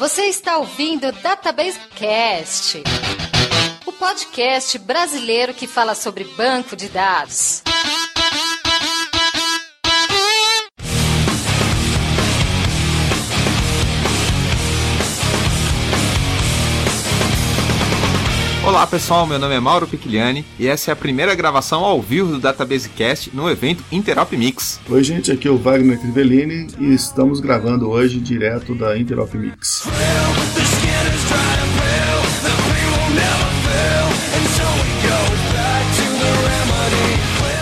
Você está ouvindo Database Cast, o podcast brasileiro que fala sobre banco de dados. Olá pessoal, meu nome é Mauro Piquiliani e essa é a primeira gravação ao vivo do Database Cast no evento Interop Mix. Oi gente, aqui é o Wagner Crivellini e estamos gravando hoje direto da Interop Mix.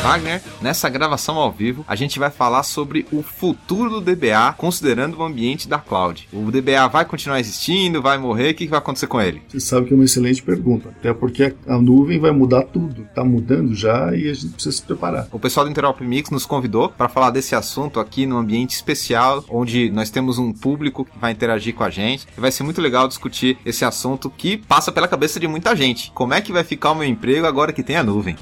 Wagner, nessa gravação ao vivo, a gente vai falar sobre o futuro do DBA considerando o ambiente da cloud. O DBA vai continuar existindo, vai morrer, o que vai acontecer com ele? Você sabe que é uma excelente pergunta, até porque a nuvem vai mudar tudo, está mudando já e a gente precisa se preparar. O pessoal do Interop Mix nos convidou para falar desse assunto aqui num ambiente especial, onde nós temos um público que vai interagir com a gente e vai ser muito legal discutir esse assunto que passa pela cabeça de muita gente. Como é que vai ficar o meu emprego agora que tem a nuvem?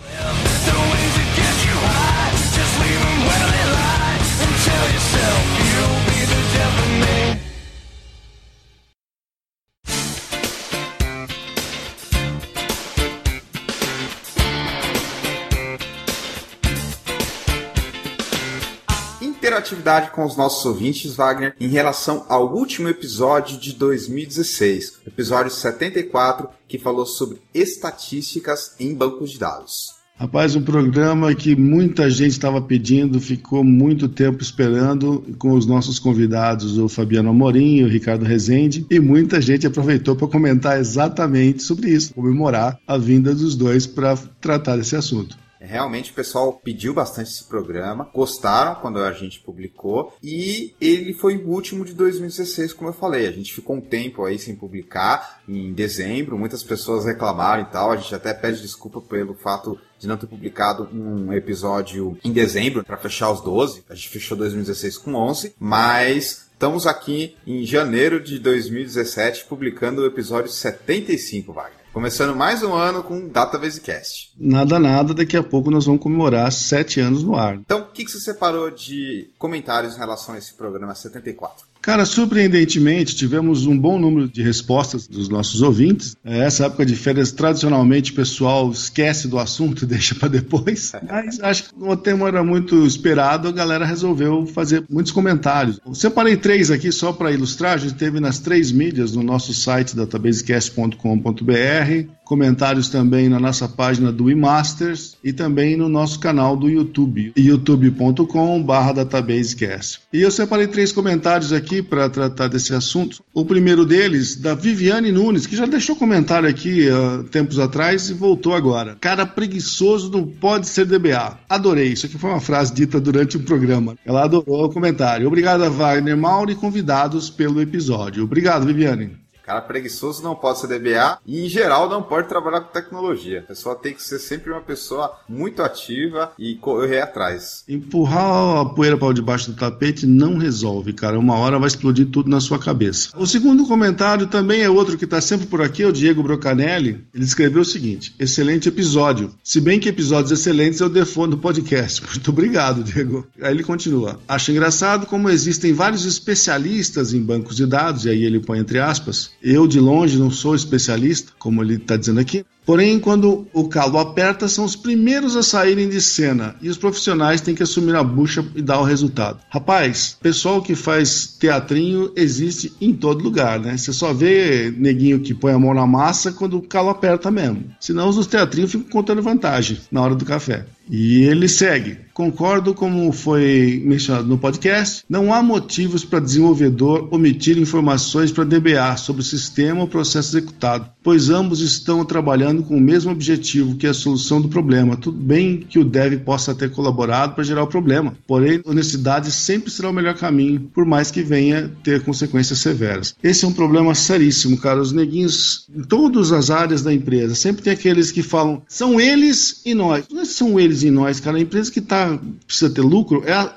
Interatividade com os nossos ouvintes, Wagner, em relação ao último episódio de 2016, episódio 74, que falou sobre estatísticas em bancos de dados. Rapaz, um programa que muita gente estava pedindo, ficou muito tempo esperando, com os nossos convidados, o Fabiano Amorim, o Ricardo Rezende, e muita gente aproveitou para comentar exatamente sobre isso, comemorar a vinda dos dois para tratar desse assunto. Realmente o pessoal pediu bastante esse programa, gostaram quando a gente publicou e ele foi o último de 2016, como eu falei. A gente ficou um tempo aí sem publicar, em dezembro, muitas pessoas reclamaram e tal. A gente até pede desculpa pelo fato de não ter publicado um episódio em dezembro para fechar os 12. A gente fechou 2016 com 11, mas estamos aqui em janeiro de 2017 publicando o episódio 75, Wagner. Começando mais um ano com Database Cast. Nada, nada, daqui a pouco nós vamos comemorar sete anos no ar. Então, o que, que você separou de comentários em relação a esse programa 74? Cara, surpreendentemente, tivemos um bom número de respostas dos nossos ouvintes. É, essa época de férias, tradicionalmente, o pessoal esquece do assunto e deixa para depois. Mas acho que o tema era muito esperado, a galera resolveu fazer muitos comentários. Eu separei três aqui só para ilustrar. A gente teve nas três mídias, no nosso site databasecast.com.br, comentários também na nossa página do eMasters e também no nosso canal do YouTube, youtube.com.br databasecast. E eu separei três comentários aqui para tratar desse assunto. O primeiro deles, da Viviane Nunes, que já deixou comentário aqui uh, tempos atrás e voltou agora. Cara preguiçoso não pode ser DBA. Adorei. Isso aqui foi uma frase dita durante o programa. Ela adorou o comentário. Obrigado a Wagner Mauro e convidados pelo episódio. Obrigado, Viviane. Cara preguiçoso não pode ser DBA e, em geral, não pode trabalhar com tecnologia. A pessoa tem que ser sempre uma pessoa muito ativa e correr atrás. Empurrar a poeira para debaixo do tapete não resolve, cara. Uma hora vai explodir tudo na sua cabeça. O segundo comentário também é outro que está sempre por aqui, é o Diego Brocanelli. Ele escreveu o seguinte: excelente episódio. Se bem que episódios excelentes é o default do podcast. Muito obrigado, Diego. Aí ele continua. Acho engraçado como existem vários especialistas em bancos de dados, e aí ele põe entre aspas, eu, de longe, não sou especialista, como ele está dizendo aqui, Porém, quando o calo aperta, são os primeiros a saírem de cena e os profissionais têm que assumir a bucha e dar o resultado. Rapaz, pessoal que faz teatrinho existe em todo lugar, né? Você só vê neguinho que põe a mão na massa quando o calo aperta mesmo. Senão os teatrinhos ficam contando vantagem na hora do café. E ele segue. Concordo como foi mencionado no podcast. Não há motivos para desenvolvedor omitir informações para DBA sobre o sistema ou processo executado, pois ambos estão trabalhando com o mesmo objetivo, que é a solução do problema. Tudo bem que o dev possa ter colaborado para gerar o problema, porém, honestidade sempre será o melhor caminho, por mais que venha ter consequências severas. Esse é um problema seríssimo, cara. Os neguinhos, em todas as áreas da empresa, sempre tem aqueles que falam, são eles e nós. Não são eles e nós, cara. A empresa que tá, precisa ter lucro é a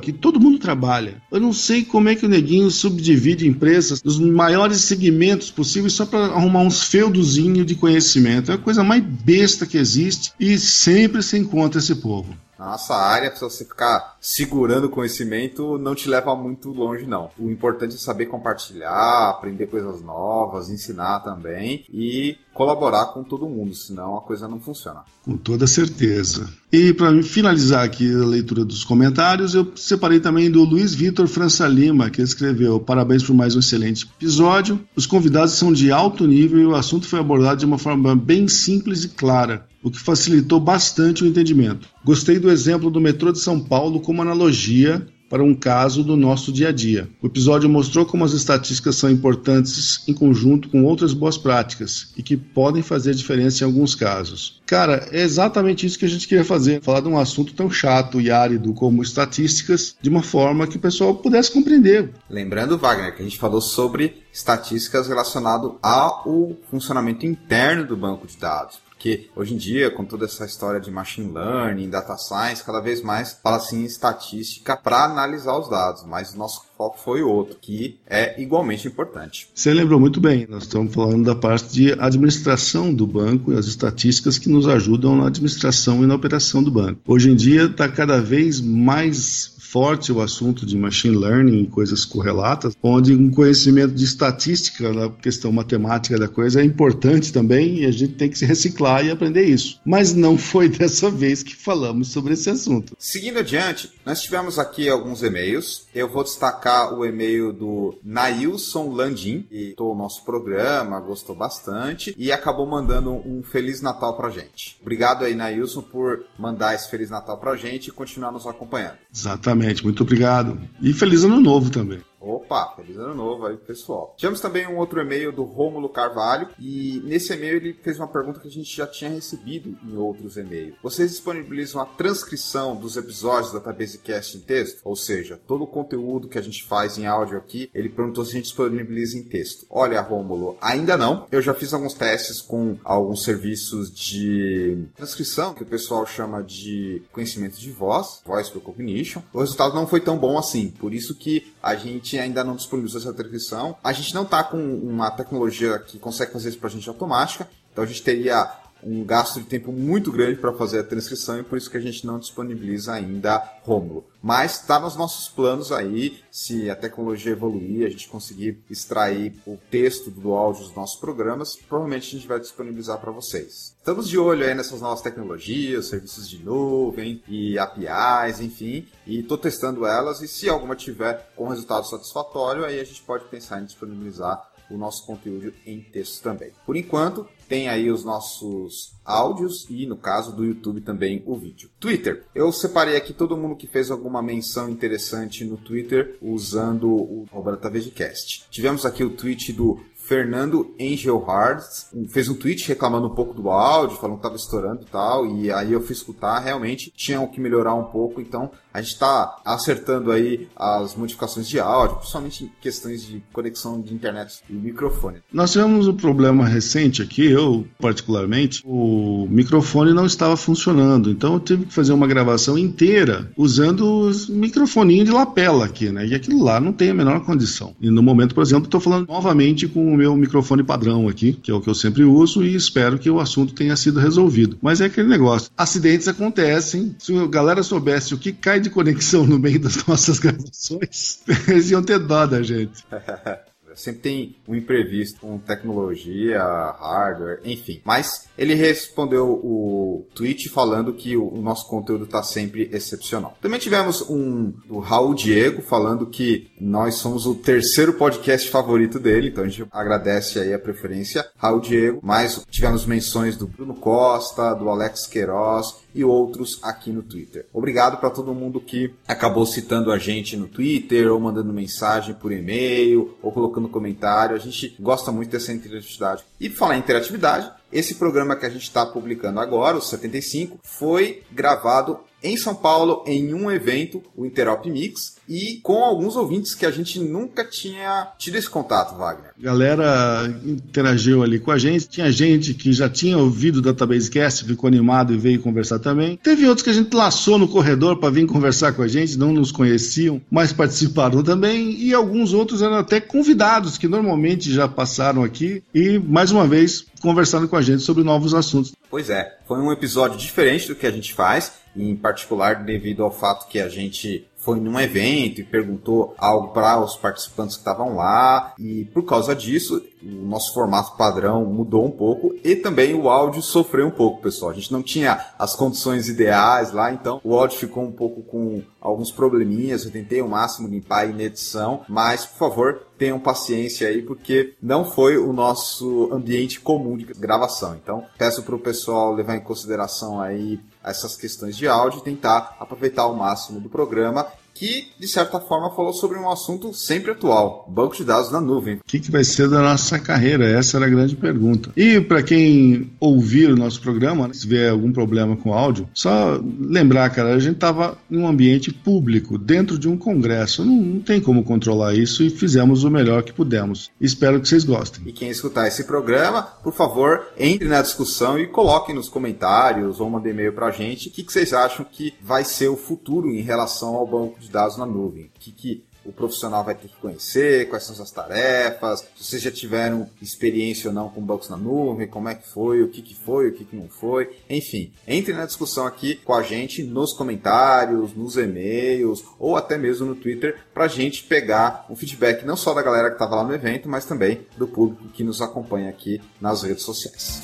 que todo mundo trabalha. Eu não sei como é que o neguinho subdivide empresas nos maiores segmentos possíveis só para arrumar uns feudozinhos de conhecimento. É a coisa mais besta que existe e sempre se encontra esse povo. Na nossa área, se você ficar segurando conhecimento, não te leva muito longe, não. O importante é saber compartilhar, aprender coisas novas, ensinar também e colaborar com todo mundo, senão a coisa não funciona. Com toda certeza. E para finalizar aqui a leitura dos comentários, eu separei também do Luiz Vitor França Lima, que escreveu: Parabéns por mais um excelente episódio. Os convidados são de alto nível e o assunto foi abordado de uma forma bem simples e clara o que facilitou bastante o entendimento. Gostei do exemplo do metrô de São Paulo como analogia para um caso do nosso dia a dia. O episódio mostrou como as estatísticas são importantes em conjunto com outras boas práticas e que podem fazer diferença em alguns casos. Cara, é exatamente isso que a gente queria fazer, falar de um assunto tão chato e árido como estatísticas, de uma forma que o pessoal pudesse compreender. Lembrando, Wagner, que a gente falou sobre estatísticas relacionado ao funcionamento interno do banco de dados. Porque hoje em dia, com toda essa história de machine learning, data science, cada vez mais fala assim estatística para analisar os dados, mas o nosso foco foi outro, que é igualmente importante. Você lembrou muito bem, nós estamos falando da parte de administração do banco e as estatísticas que nos ajudam na administração e na operação do banco. Hoje em dia está cada vez mais forte o assunto de machine learning e coisas correlatas, onde um conhecimento de estatística, na questão matemática da coisa, é importante também e a gente tem que se reciclar e aprender isso. Mas não foi dessa vez que falamos sobre esse assunto. Seguindo adiante, nós tivemos aqui alguns e-mails. Eu vou destacar o e-mail do Nailson Landim, que o nosso programa, gostou bastante e acabou mandando um Feliz Natal pra gente. Obrigado aí, Nailson, por mandar esse Feliz Natal pra gente e continuar nos acompanhando. Exatamente. Muito obrigado. E feliz ano novo também. Opa, feliz ano novo aí, pessoal. Tivemos também um outro e-mail do Rômulo Carvalho e nesse e-mail ele fez uma pergunta que a gente já tinha recebido em outros e-mails. Vocês disponibilizam a transcrição dos episódios da Tabasecast em texto? Ou seja, todo o conteúdo que a gente faz em áudio aqui, ele perguntou se a gente disponibiliza em texto. Olha, Rômulo, ainda não. Eu já fiz alguns testes com alguns serviços de transcrição, que o pessoal chama de conhecimento de voz, voice recognition. O resultado não foi tão bom assim, por isso que a gente ainda não disponibilizou essa transcrição. A gente não está com uma tecnologia que consegue fazer isso para a gente automática, então a gente teria um gasto de tempo muito grande para fazer a transcrição e por isso que a gente não disponibiliza ainda Romulo. Mas está nos nossos planos aí, se a tecnologia evoluir, a gente conseguir extrair o texto do áudio dos nossos programas, provavelmente a gente vai disponibilizar para vocês. Estamos de olho aí nessas novas tecnologias, serviços de nuvem e APIs, enfim, e estou testando elas e se alguma tiver com resultado satisfatório, aí a gente pode pensar em disponibilizar o nosso conteúdo em texto também. Por enquanto, tem aí os nossos áudios e, no caso do YouTube, também o vídeo. Twitter. Eu separei aqui todo mundo que fez alguma menção interessante no Twitter usando o Roberta VGCast. Tivemos aqui o tweet do Fernando Engelhardt fez um tweet reclamando um pouco do áudio, falando que estava estourando e tal, e aí eu fui escutar, realmente tinha o que melhorar um pouco, então a gente está acertando aí as modificações de áudio, principalmente em questões de conexão de internet e microfone. Nós tivemos um problema recente aqui, eu particularmente, o microfone não estava funcionando, então eu tive que fazer uma gravação inteira usando os microfoninhos de lapela aqui, né? E aquilo lá não tem a menor condição. E no momento, por exemplo, estou falando novamente com meu microfone padrão aqui, que é o que eu sempre uso, e espero que o assunto tenha sido resolvido. Mas é aquele negócio: acidentes acontecem. Se a galera soubesse o que cai de conexão no meio das nossas gravações, eles iam ter dó da gente. Sempre tem um imprevisto com tecnologia, hardware, enfim. Mas ele respondeu o tweet falando que o, nosso conteúdo está sempre excepcional. Também tivemos um do Raul Diego falando que nós somos o terceiro podcast favorito dele, então a gente agradece aí a preferência, Raul Diego. Mas tivemos menções do Bruno Costa, do Alex Queiroz e outros aqui no Twitter. Obrigado para todo mundo que acabou citando a gente no Twitter, ou mandando mensagem por e-mail, ou colocando comentário. A gente gosta muito dessa interatividade. E falar em interatividade, esse programa que a gente está publicando agora, o 75, foi gravado em São Paulo em um evento, o Interop Mix, e com alguns ouvintes que a gente nunca tinha tido esse contato, Wagner. Galera interagiu ali com a gente, tinha gente que já tinha ouvido o Database Cast, ficou animado e veio conversar também. Teve outros que a gente laçou no corredor para vir conversar com a gente, não nos conheciam, mas participaram também, e alguns outros eram até convidados que normalmente já passaram aqui e mais uma vez conversando com a gente sobre novos assuntos. Pois é, foi um episódio diferente do que a gente faz em particular devido ao fato que a gente foi num evento e perguntou algo para os participantes que estavam lá e por causa disso o nosso formato padrão mudou um pouco e também o áudio sofreu um pouco, pessoal. A gente não tinha as condições ideais lá, então o áudio ficou um pouco com alguns probleminhas. Eu tentei ao máximo limpar aí na edição, mas por favor tenham paciência aí porque não foi o nosso ambiente comum de gravação. Então peço para o pessoal levar em consideração aí essas questões de áudio e tentar aproveitar o máximo do programa que, de certa forma, falou sobre um assunto sempre atual: banco de dados na nuvem. O que, que vai ser da nossa carreira? Essa era a grande pergunta. E para quem ouvir o nosso programa, né, se tiver algum problema com áudio, só lembrar, cara, a gente estava em um ambiente público, dentro de um congresso. Não, não tem como controlar isso e fizemos o melhor que pudemos. Espero que vocês gostem. E quem escutar esse programa, por favor, entre na discussão e coloquem nos comentários ou mandem e-mail para a gente o que, que vocês acham que vai ser o futuro em relação ao banco de de dados na nuvem. O que, que o profissional vai ter que conhecer, quais são as tarefas, se vocês já tiveram experiência ou não com bancos na nuvem, como é que foi, o que, que foi, o que, que não foi. Enfim, entre na discussão aqui com a gente nos comentários, nos e-mails ou até mesmo no Twitter para a gente pegar um feedback não só da galera que estava lá no evento, mas também do público que nos acompanha aqui nas redes sociais.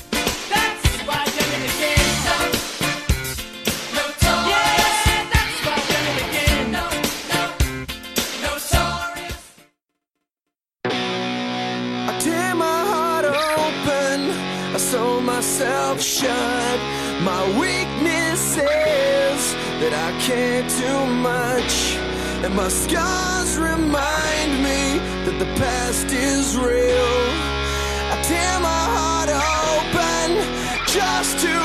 Shut. My weakness is that I care too much. And my scars remind me that the past is real. I tear my heart open just to.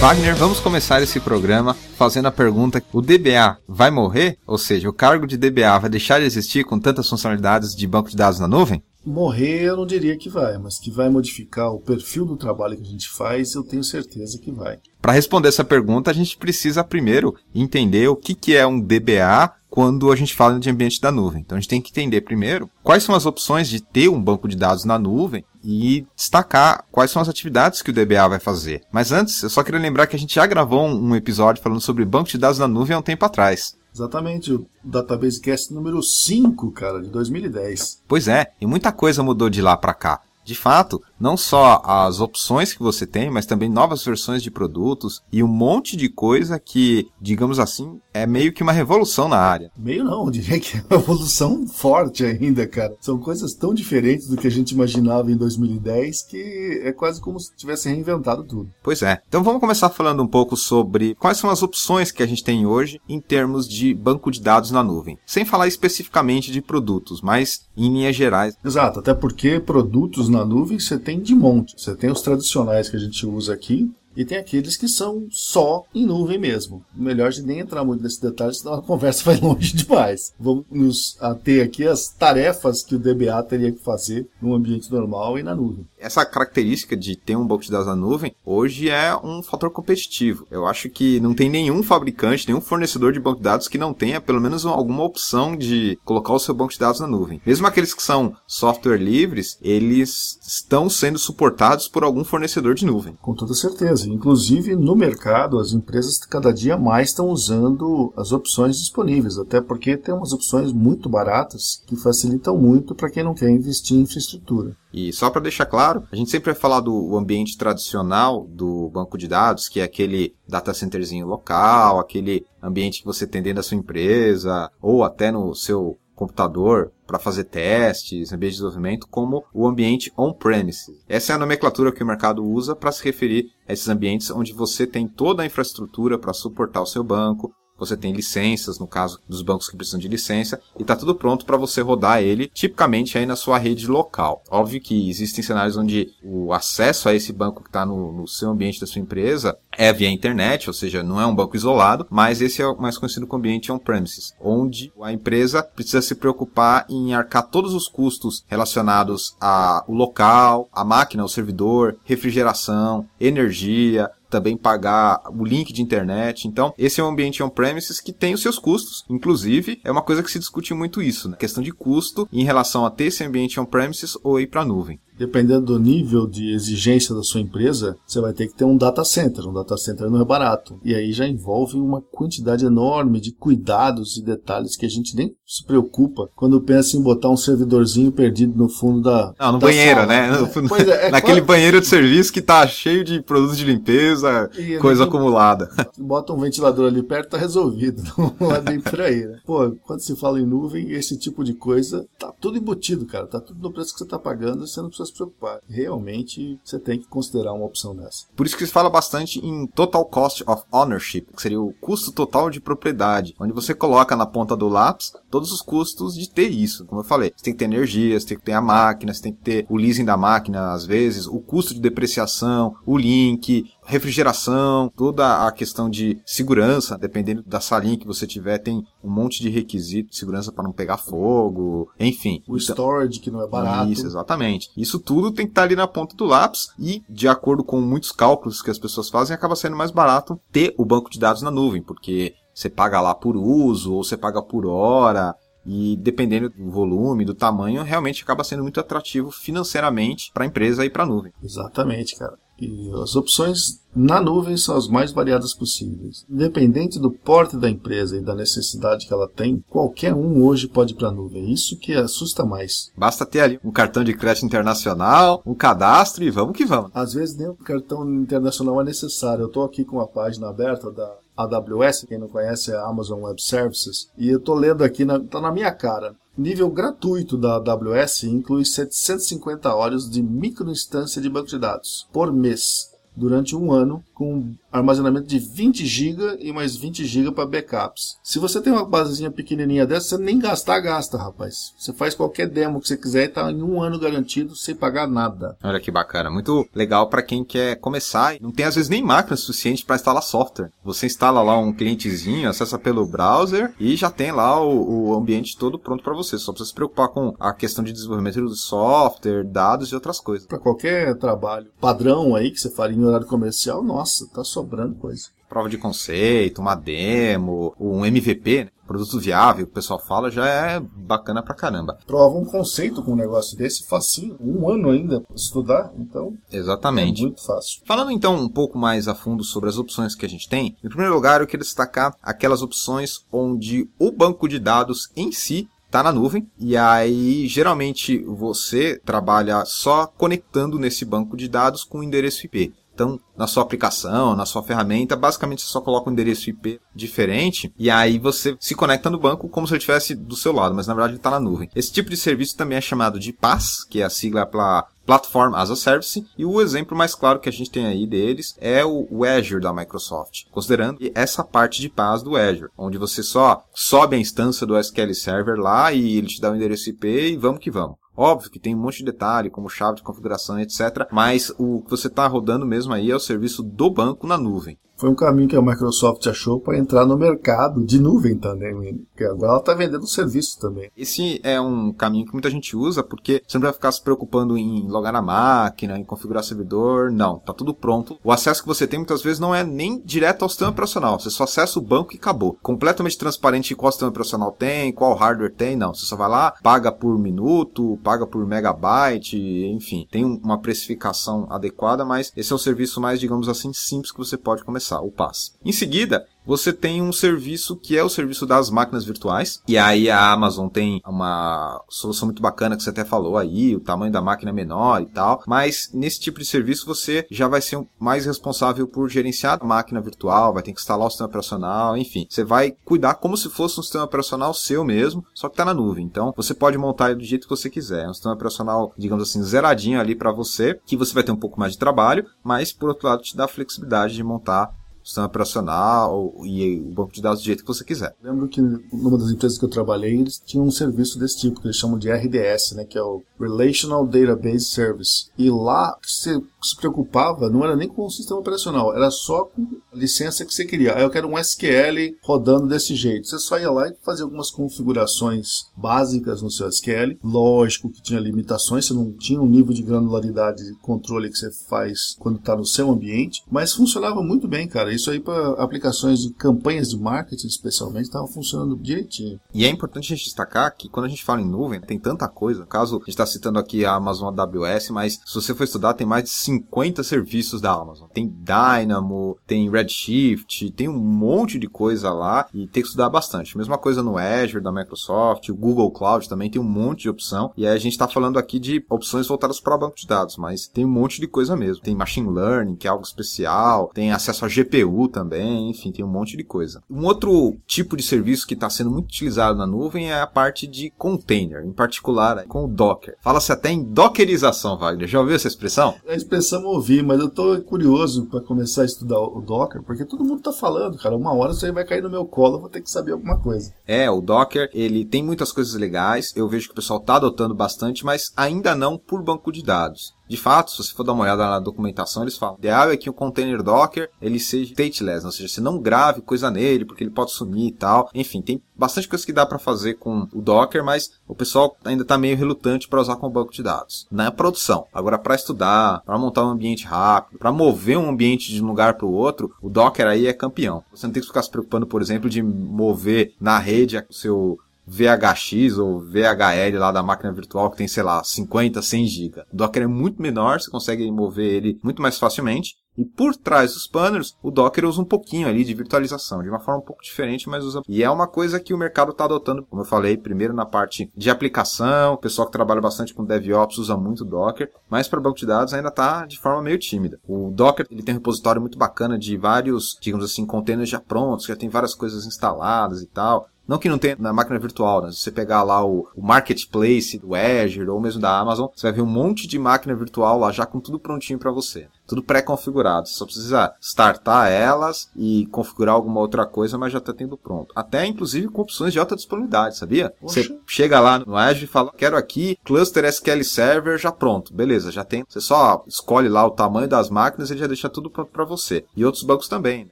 Wagner, vamos começar esse programa fazendo a pergunta: o DBA vai morrer? Ou seja, o cargo de DBA vai deixar de existir com tantas funcionalidades de banco de dados na nuvem? Morrer eu não diria que vai, mas que vai modificar o perfil do trabalho que a gente faz, eu tenho certeza que vai. Para responder essa pergunta, a gente precisa primeiro entender o que, que é um DBA quando a gente fala de ambiente da nuvem. Então a gente tem que entender primeiro quais são as opções de ter um banco de dados na nuvem e destacar quais são as atividades que o DBA vai fazer. Mas antes, eu só queria lembrar que a gente já gravou um episódio falando sobre banco de dados na nuvem há um tempo atrás. Exatamente, o Database Cast número 5, cara, de 2010. Pois é, e muita coisa mudou de lá para cá. De fato, não só as opções que você tem, mas também novas versões de produtos e um monte de coisa que, digamos assim, é meio que uma revolução na área. Meio não, eu diria que é uma evolução forte ainda, cara. São coisas tão diferentes do que a gente imaginava em 2010 que é quase como se tivesse reinventado tudo. Pois é. Então vamos começar falando um pouco sobre quais são as opções que a gente tem hoje em termos de banco de dados na nuvem. Sem falar especificamente de produtos, mas em linhas gerais. Exato, até porque produtos na nuvem você tem de monte. Você tem os tradicionais que a gente usa aqui, e tem aqueles que são só em nuvem mesmo. Melhor de nem entrar muito nesse detalhe, senão a conversa vai longe demais. Vamos nos ater aqui às tarefas que o DBA teria que fazer no ambiente normal e na nuvem. Essa característica de ter um banco de dados na nuvem hoje é um fator competitivo. Eu acho que não tem nenhum fabricante, nenhum fornecedor de banco de dados que não tenha pelo menos alguma opção de colocar o seu banco de dados na nuvem. Mesmo aqueles que são software livres, eles estão sendo suportados por algum fornecedor de nuvem. Com toda certeza. Inclusive, no mercado, as empresas cada dia mais estão usando as opções disponíveis, até porque tem umas opções muito baratas que facilitam muito para quem não quer investir em infraestrutura. E só para deixar claro, a gente sempre vai falar do ambiente tradicional do banco de dados, que é aquele data centerzinho local, aquele ambiente que você tem dentro da sua empresa, ou até no seu computador para fazer testes, ambiente de desenvolvimento, como o ambiente on-premise. Essa é a nomenclatura que o mercado usa para se referir a esses ambientes onde você tem toda a infraestrutura para suportar o seu banco, você tem licenças, no caso dos bancos que precisam de licença, e está tudo pronto para você rodar ele, tipicamente aí na sua rede local. Óbvio que existem cenários onde o acesso a esse banco que está no, no, seu ambiente da sua empresa é via internet, ou seja, não é um banco isolado, mas esse é o mais conhecido como ambiente on-premises, onde a empresa precisa se preocupar em arcar todos os custos relacionados ao local, a máquina, o servidor, refrigeração, energia, também pagar o link de internet. Então, esse é um ambiente on-premises que tem os seus custos. Inclusive, é uma coisa que se discute muito isso, né? A questão de custo em relação a ter esse ambiente on-premises ou ir para a nuvem. Dependendo do nível de exigência da sua empresa, você vai ter que ter um data center. Um data center não é barato. E aí já envolve uma quantidade enorme de cuidados e detalhes que a gente nem se preocupa quando pensa em botar um servidorzinho perdido no fundo da. Não, no da banheiro, sala, né? né? Pois é, é Naquele banheiro de serviço que tá cheio de produtos de limpeza, E coisa acumulada. Bota um ventilador ali perto, tá resolvido. Não é bem por aí, né? Pô, quando se fala em nuvem, esse tipo de coisa, tá tudo embutido, cara. Tá tudo no preço que você tá pagando, você não precisa se preocupar. Realmente, você tem que considerar uma opção dessa. Por isso que se fala bastante em Total Cost of Ownership, que seria o custo total de propriedade, onde você coloca na ponta do lápis todos os custos de ter isso. Como eu falei, você tem que ter energia, você tem que ter a máquina, você tem que ter o leasing da máquina, às vezes, o custo de depreciação, o link, refrigeração, toda a questão de segurança, dependendo da salinha que você tiver, tem um monte de requisito de segurança para não pegar fogo, enfim. O Então- storage, que não é barato. isso, exatamente. Isso tudo tem que estar ali na ponta do lápis e, de acordo com muitos cálculos que as pessoas fazem, acaba sendo mais barato ter o banco de dados na nuvem, porque você paga lá por uso ou você paga por hora. E dependendo do volume, do tamanho, realmente acaba sendo muito atrativo financeiramente para a empresa e para a nuvem. Exatamente, cara. E as opções na nuvem são as mais variadas possíveis. Independente do porte da empresa e da necessidade que ela tem, qualquer um hoje pode ir para a nuvem. Isso que assusta mais. Basta ter ali um cartão de crédito internacional, um cadastro e vamos que vamos. Às vezes nem o cartão internacional é necessário. Eu estou aqui com uma página aberta da AWS, quem não conhece é Amazon Web Services, e eu estou lendo aqui, na, tá na minha cara. Nível gratuito da AWS inclui 750 horas de microinstância de banco de dados por mês, durante um ano, com armazenamento de 20 GB e mais 20 GB para backups. Se você tem uma basezinha pequenininha dessa, você nem gastar, gasta, rapaz. Você faz qualquer demo que você quiser e tá em um ano garantido sem pagar nada. Olha que bacana, muito legal para quem quer começar e não tem às vezes nem máquina suficiente para instalar software. Você instala lá um clientezinho, acessa pelo browser e já tem lá o, o ambiente todo pronto para você. Só precisa se preocupar com a questão de desenvolvimento do software, dados e outras coisas. Para qualquer trabalho padrão aí que você faria em horário comercial, nossa, tá sobrando coisa. Prova de conceito, uma demo, um MVP, né? produto viável, que o pessoal fala, já é bacana pra caramba. Prova um conceito com um negócio desse facinho, um ano ainda pra estudar, então Exatamente. é muito fácil. Falando então um pouco mais a fundo sobre as opções que a gente tem, em primeiro lugar eu quero destacar aquelas opções onde o banco de dados em si está na nuvem e aí geralmente você trabalha só conectando nesse banco de dados com o endereço IP. Então, na sua aplicação, na sua ferramenta, basicamente você só coloca um endereço IP diferente e aí você se conecta no banco como se ele estivesse do seu lado, mas na verdade ele está na nuvem. Esse tipo de serviço também é chamado de PaaS, que é a sigla para Platform as a Service, e o exemplo mais claro que a gente tem aí deles é o Azure da Microsoft, considerando essa parte de PaaS do Azure, onde você só sobe a instância do SQL Server lá e ele te dá o endereço IP e vamos que vamos. Óbvio que tem um monte de detalhe, como chave de configuração, etc. Mas o que você está rodando mesmo aí é o serviço do banco na nuvem. Foi um caminho que a Microsoft achou para entrar no mercado de nuvem também, porque agora ela está vendendo serviço também. Esse é um caminho que muita gente usa porque você não vai ficar se preocupando em logar na máquina, em configurar servidor. Não, tá tudo pronto. O acesso que você tem muitas vezes não é nem direto ao sistema operacional. Você só acessa o banco e acabou. Completamente transparente qual sistema operacional tem, qual hardware tem. Não, você só vai lá, paga por minuto, paga por megabyte, enfim. Tem uma precificação adequada, mas esse é o serviço mais, digamos assim, simples que você pode começar, o PaaS. Em seguida, você tem um serviço que é o serviço das máquinas virtuais. E aí a Amazon tem uma solução muito bacana que você até falou aí, o tamanho da máquina é menor e tal. Mas nesse tipo de serviço você já vai ser mais responsável por gerenciar a máquina virtual, vai ter que instalar o sistema operacional, enfim. Você vai cuidar como se fosse um sistema operacional seu mesmo, só que está na nuvem. Então você pode montar do jeito que você quiser. É um sistema operacional, digamos assim, zeradinho ali para você, que você vai ter um pouco mais de trabalho, mas por outro lado te dá flexibilidade de montar sistema operacional e o banco de dados do jeito que você quiser. Lembro que numa das empresas que eu trabalhei, eles tinham um serviço desse tipo, que eles chamam de RDS, né, que é o Relational Database Service. E lá você se preocupava, não era nem com o sistema operacional, era só com a licença que você queria. Aí eu quero um SQL rodando desse jeito. Você só ia lá e fazia algumas configurações básicas no seu SQL. Lógico que tinha limitações, você não tinha um nível de granularidade de controle que você faz quando está no seu ambiente, mas funcionava muito bem, cara. Isso aí para aplicações de campanhas de marketing, especialmente, estava funcionando direitinho. E é importante a gente destacar que quando a gente fala em nuvem, tem tanta coisa. No caso, a gente está citando aqui a Amazon AWS, mas se você for estudar, tem mais de 50 serviços da Amazon. Tem Dynamo, tem Redshift, tem um monte de coisa lá e tem que estudar bastante. Mesma coisa no Azure da Microsoft, o Google Cloud também tem um monte de opção. E aí a gente está falando aqui de opções voltadas para banco de dados, mas tem um monte de coisa mesmo. Tem machine learning, que é algo especial, tem acesso a GPU também, enfim, tem um monte de coisa. Um outro tipo de serviço que está sendo muito utilizado na nuvem é a parte de container, em particular com o Docker. Fala-se até em dockerização, Wagner. Já ouviu essa expressão? A expressão eu ouvi, mas eu tô curioso para começar a estudar o Docker, porque todo mundo tá falando, cara. Uma hora isso aí vai cair no meu colo, eu vou ter que saber alguma coisa. É, o Docker, ele tem muitas coisas legais. Eu vejo que o pessoal tá adotando bastante, mas ainda não por banco de dados. De fato, se você for dar uma olhada na documentação, eles falam: o ideal é que o container Docker ele seja stateless, ou seja, você não grave coisa nele, porque ele pode sumir e tal. Enfim, tem bastante coisa que dá para fazer com o Docker, mas o pessoal ainda está meio relutante para usar como banco de dados. Na produção. Agora, para estudar, para montar um ambiente rápido, para mover um ambiente de um lugar para o outro, o Docker aí é campeão. Você não tem que ficar se preocupando, por exemplo, de mover na rede o seu VHX ou VHL lá da máquina virtual que tem, sei lá, 50, 100 GB. O Docker é muito menor, você consegue mover ele muito mais facilmente. E por trás dos panners, o Docker usa um pouquinho ali de virtualização, de uma forma um pouco diferente, mas usa. E é uma coisa que o mercado está adotando, como eu falei, primeiro na parte de aplicação, o pessoal que trabalha bastante com DevOps usa muito Docker, mas para banco de dados ainda está de forma meio tímida. O Docker ele tem um repositório muito bacana de vários, digamos assim, containers já prontos, já tem várias coisas instaladas e tal. Não que não tenha na máquina virtual, né? Se você pegar lá o, o, Marketplace do Azure ou mesmo da Amazon, você vai ver um monte de máquina virtual lá já com tudo prontinho para você. Tudo pré-configurado. Você só precisa startar elas e configurar alguma outra coisa, mas já está tendo pronto. Até inclusive com opções de alta disponibilidade, sabia? Você chega lá no Azure e fala: quero aqui cluster SQL Server já pronto. Beleza, já tem. Você só escolhe lá o tamanho das máquinas e ele já deixa tudo pronto para você. E outros bancos também. Né?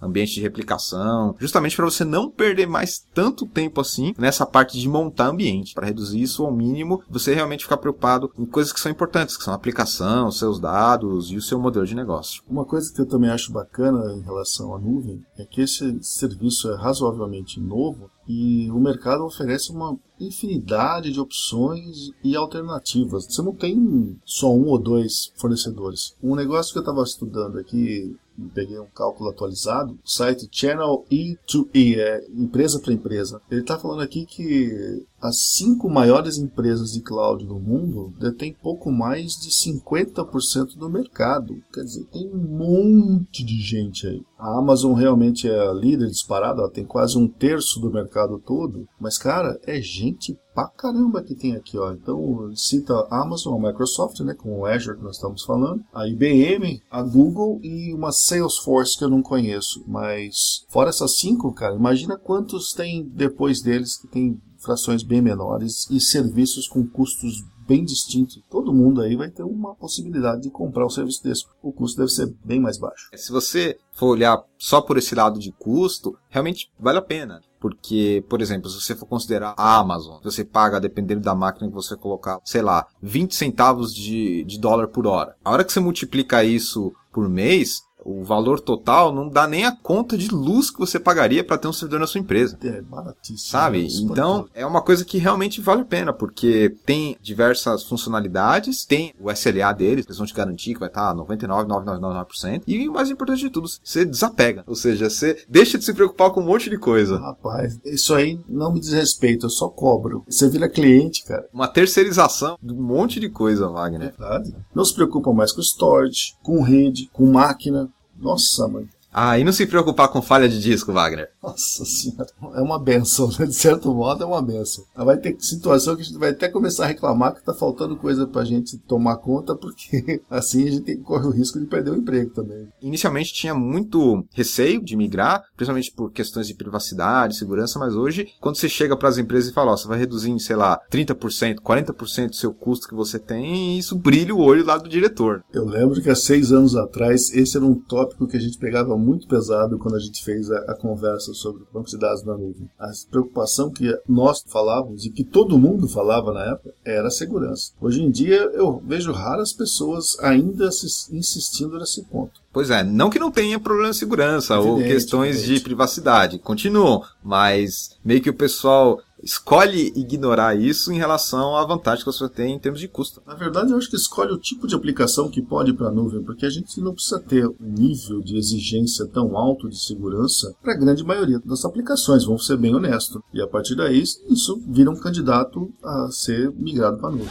Ambiente de replicação, justamente para você não perder mais tanto tempo assim nessa parte de montar ambiente, para reduzir isso ao mínimo, você realmente ficar preocupado em coisas que são importantes, que são a aplicação, seus dados e o seu modelo de negócio. Uma coisa que eu também acho bacana em relação à nuvem é que esse serviço é razoavelmente novo e o mercado oferece uma infinidade de opções e alternativas. Você não tem só um ou dois fornecedores. Um negócio que eu estava estudando aqui peguei um cálculo atualizado, o site Channel E2E, é empresa para empresa. Ele está falando aqui que as cinco maiores empresas de cloud do mundo detêm pouco mais de 50% do mercado. Quer dizer, tem um monte de gente aí. A Amazon realmente é a líder disparada, ela tem quase um terço do mercado todo. Mas, cara, é gente pra caramba que tem aqui, ó. Então, cita a Amazon, a Microsoft, né, com o Azure que nós estamos falando, a IBM, a Google e uma Salesforce que eu não conheço. Mas, fora essas cinco, cara, imagina quantos tem depois deles que tem frações bem menores e serviços com custos bem distintos. Todo mundo aí vai ter uma possibilidade de comprar um serviço desse. O custo deve ser bem mais baixo. Se você for olhar só por esse lado de custo, realmente vale a pena. Porque, por exemplo, se você for considerar a Amazon, você paga, dependendo da máquina que você colocar, sei lá, 20 centavos de, de dólar por hora. A hora que você multiplica isso por mês, o valor total não dá nem a conta de luz que você pagaria para ter um servidor na sua empresa. É baratíssimo. Sabe? É então, é uma coisa que realmente vale a pena, porque tem diversas funcionalidades, tem o SLA deles, eles vão te garantir que vai estar 99,999%, e o mais importante de tudo, você desapega. Ou seja, você deixa de se preocupar com um monte de coisa. Rapaz, isso aí não me diz respeito, eu só cobro. Você vira cliente, cara. Uma terceirização de um monte de coisa, Wagner. Verdade. Não se preocupa mais com storage, com rede, com máquina. Nossa, mãe. Ah, e não se preocupar com falha de disco, Wagner. Nossa senhora, é uma benção, né? De certo modo é uma benção. Vai ter situação que a gente vai até começar a reclamar que tá faltando coisa pra gente tomar conta, porque assim a gente corre o risco de perder o emprego também. Inicialmente tinha muito receio de migrar, principalmente por questões de privacidade, segurança, mas hoje, quando você chega para as empresas e fala, ó, você vai reduzir em, sei lá, 30%, 40% do seu custo que você tem, isso brilha o olho lá do diretor. Eu lembro que há seis anos atrás, esse era um tópico que a gente pegava muito pesado quando a gente fez a, a conversa sobre banco de dados na nuvem. A preocupação que nós falávamos e que todo mundo falava na época era a segurança. Hoje em dia eu vejo raras pessoas ainda se, insistindo nesse ponto. Pois é, não que não tenha problema de segurança evidente, ou questões evidente. de privacidade, continuam, mas meio que o pessoal escolhe ignorar isso em relação à vantagem que você tem em termos de custo. Na verdade, eu acho que escolhe o tipo de aplicação que pode ir para a nuvem, porque a gente não precisa ter um nível de exigência tão alto de segurança para a grande maioria das aplicações, vamos ser bem honestos. E a partir daí, isso vira um candidato a ser migrado para a nuvem.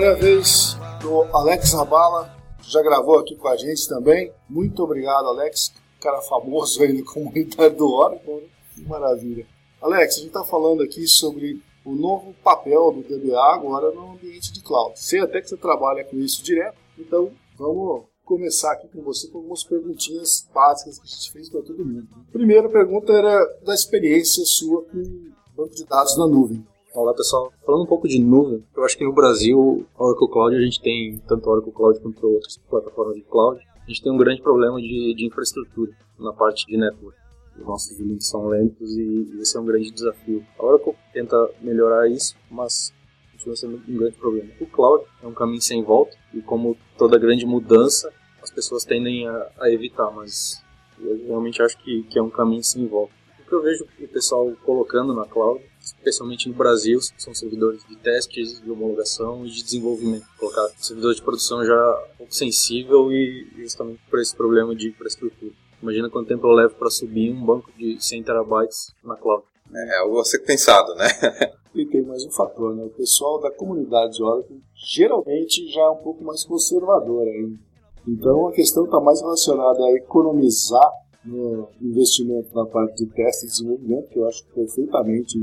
É a vez do Alex Rabala, que já gravou aqui com a gente também. Muito obrigado, Alex. Cara famoso aí na comunidade do Oracle. Né? Que maravilha. Alex, a gente está falando aqui sobre o novo papel do DBA agora no ambiente de cloud. Sei até que você trabalha com isso direto, então vamos começar aqui com você com algumas perguntinhas básicas que a gente fez para todo mundo. Primeira pergunta era da experiência sua com banco de dados na nuvem. Olá pessoal, falando um pouco de nuvem, eu acho que no Brasil, Oracle Cloud, a gente tem tanto Oracle Cloud quanto outras plataformas de cloud, a gente tem um grande problema de, de infraestrutura na parte de network. Os nossos links são lentos e, e esse é um grande desafio. A Oracle tenta melhorar isso, mas continua sendo um grande problema. O cloud é um caminho sem volta e como toda grande mudança, as pessoas tendem a, a evitar, mas eu realmente acho que, que é um caminho sem volta. O que eu vejo o pessoal colocando na cloud especialmente no Brasil, são servidores de testes, de homologação e de desenvolvimento. Colocar servidor de produção já um pouco sensível e justamente por esse problema de infraestrutura. Imagina quanto tempo eu levo para subir um banco de 100 terabytes na cloud. É algo a ser pensado, né? e tem mais um fator, né? O pessoal da comunidade de Oracle geralmente já é um pouco mais conservador ainda. Então a questão está mais relacionada a economizar no investimento na parte de teste e desenvolvimento, que eu acho perfeitamente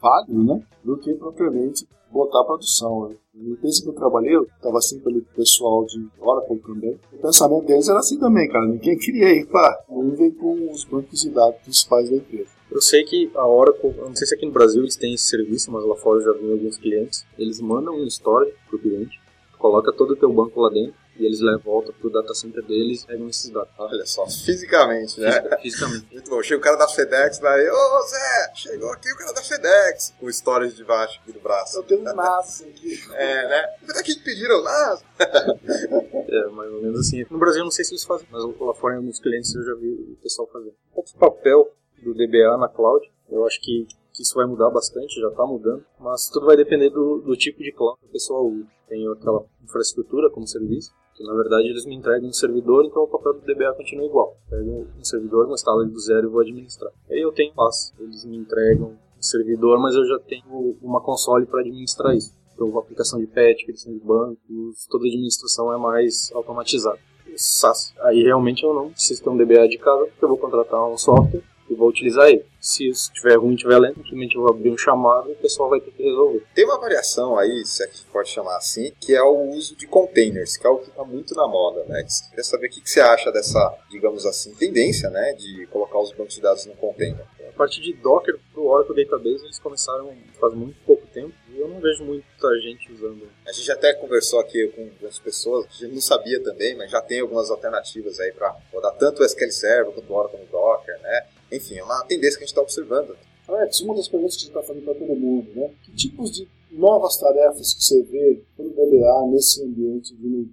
válido, né? Do que propriamente botar a produção. No pensa que eu trabalhei, eu estava assim pelo pessoal de Oracle também. O pensamento deles era assim também, cara. Ninguém queria ir para nuvem com os bancos de dados principais da empresa. Eu sei que a Oracle, eu não sei se aqui no Brasil eles têm esse serviço, mas lá fora eu já vi alguns clientes. Eles mandam um storage para o cliente, coloca todo o teu banco lá dentro e eles levam volta pro data center deles e pegam esses dados. Olha só, fisicamente, né? fisicamente. Muito bom. Chega o cara da FedEx, vai, ô Zé, chegou aqui o cara da FedEx, com stories de baixo aqui do braço. Eu tenho um NAS aqui. É, né? Será que pediram NAS? é, mais ou menos assim. No Brasil eu não sei se eles fazem, mas lá fora em alguns clientes eu já vi o pessoal fazer. Qual é o papel do DBA na cloud? Eu acho que, que isso vai mudar bastante, já está mudando, mas tudo vai depender do, do tipo de cloud que a pessoa usa. Tem aquela infraestrutura como serviço, na verdade eles me entregam um servidor, então o papel do DBA continua igual. Pego um servidor, instalo ele do zero e vou administrar. Aí eu tenho passo, eles me entregam um servidor, mas eu já tenho uma console para administrar isso. Então, a aplicação de patch, criação de bancos, toda a administração é mais automatizada. SaaS. Aí realmente eu não preciso ter um DBA de casa, porque eu vou contratar um software e vou utilizar ele. Se estiver ruim, estiver lento, simplesmente eu vou abrir um chamado e o pessoal vai ter que resolver. Tem uma variação aí, se é que pode chamar assim, que é o uso de containers, que é o que está muito na moda, né? Queria saber o que, que você acha dessa, digamos assim, tendência, né, de colocar os bancos de dados no container. A parte de Docker para o Oracle Database eles começaram faz muito pouco tempo e eu não vejo muita gente usando. A gente até conversou aqui com algumas pessoas, a gente não sabia também, mas já tem algumas alternativas aí para rodar tanto o SQL Server quanto o Oracle no Docker, né? Enfim, é uma tendência que a gente está observando. Alex, uma das perguntas que a gente está fazendo para todo mundo, né? Que tipos de novas tarefas que você vê no DBA nesse ambiente de?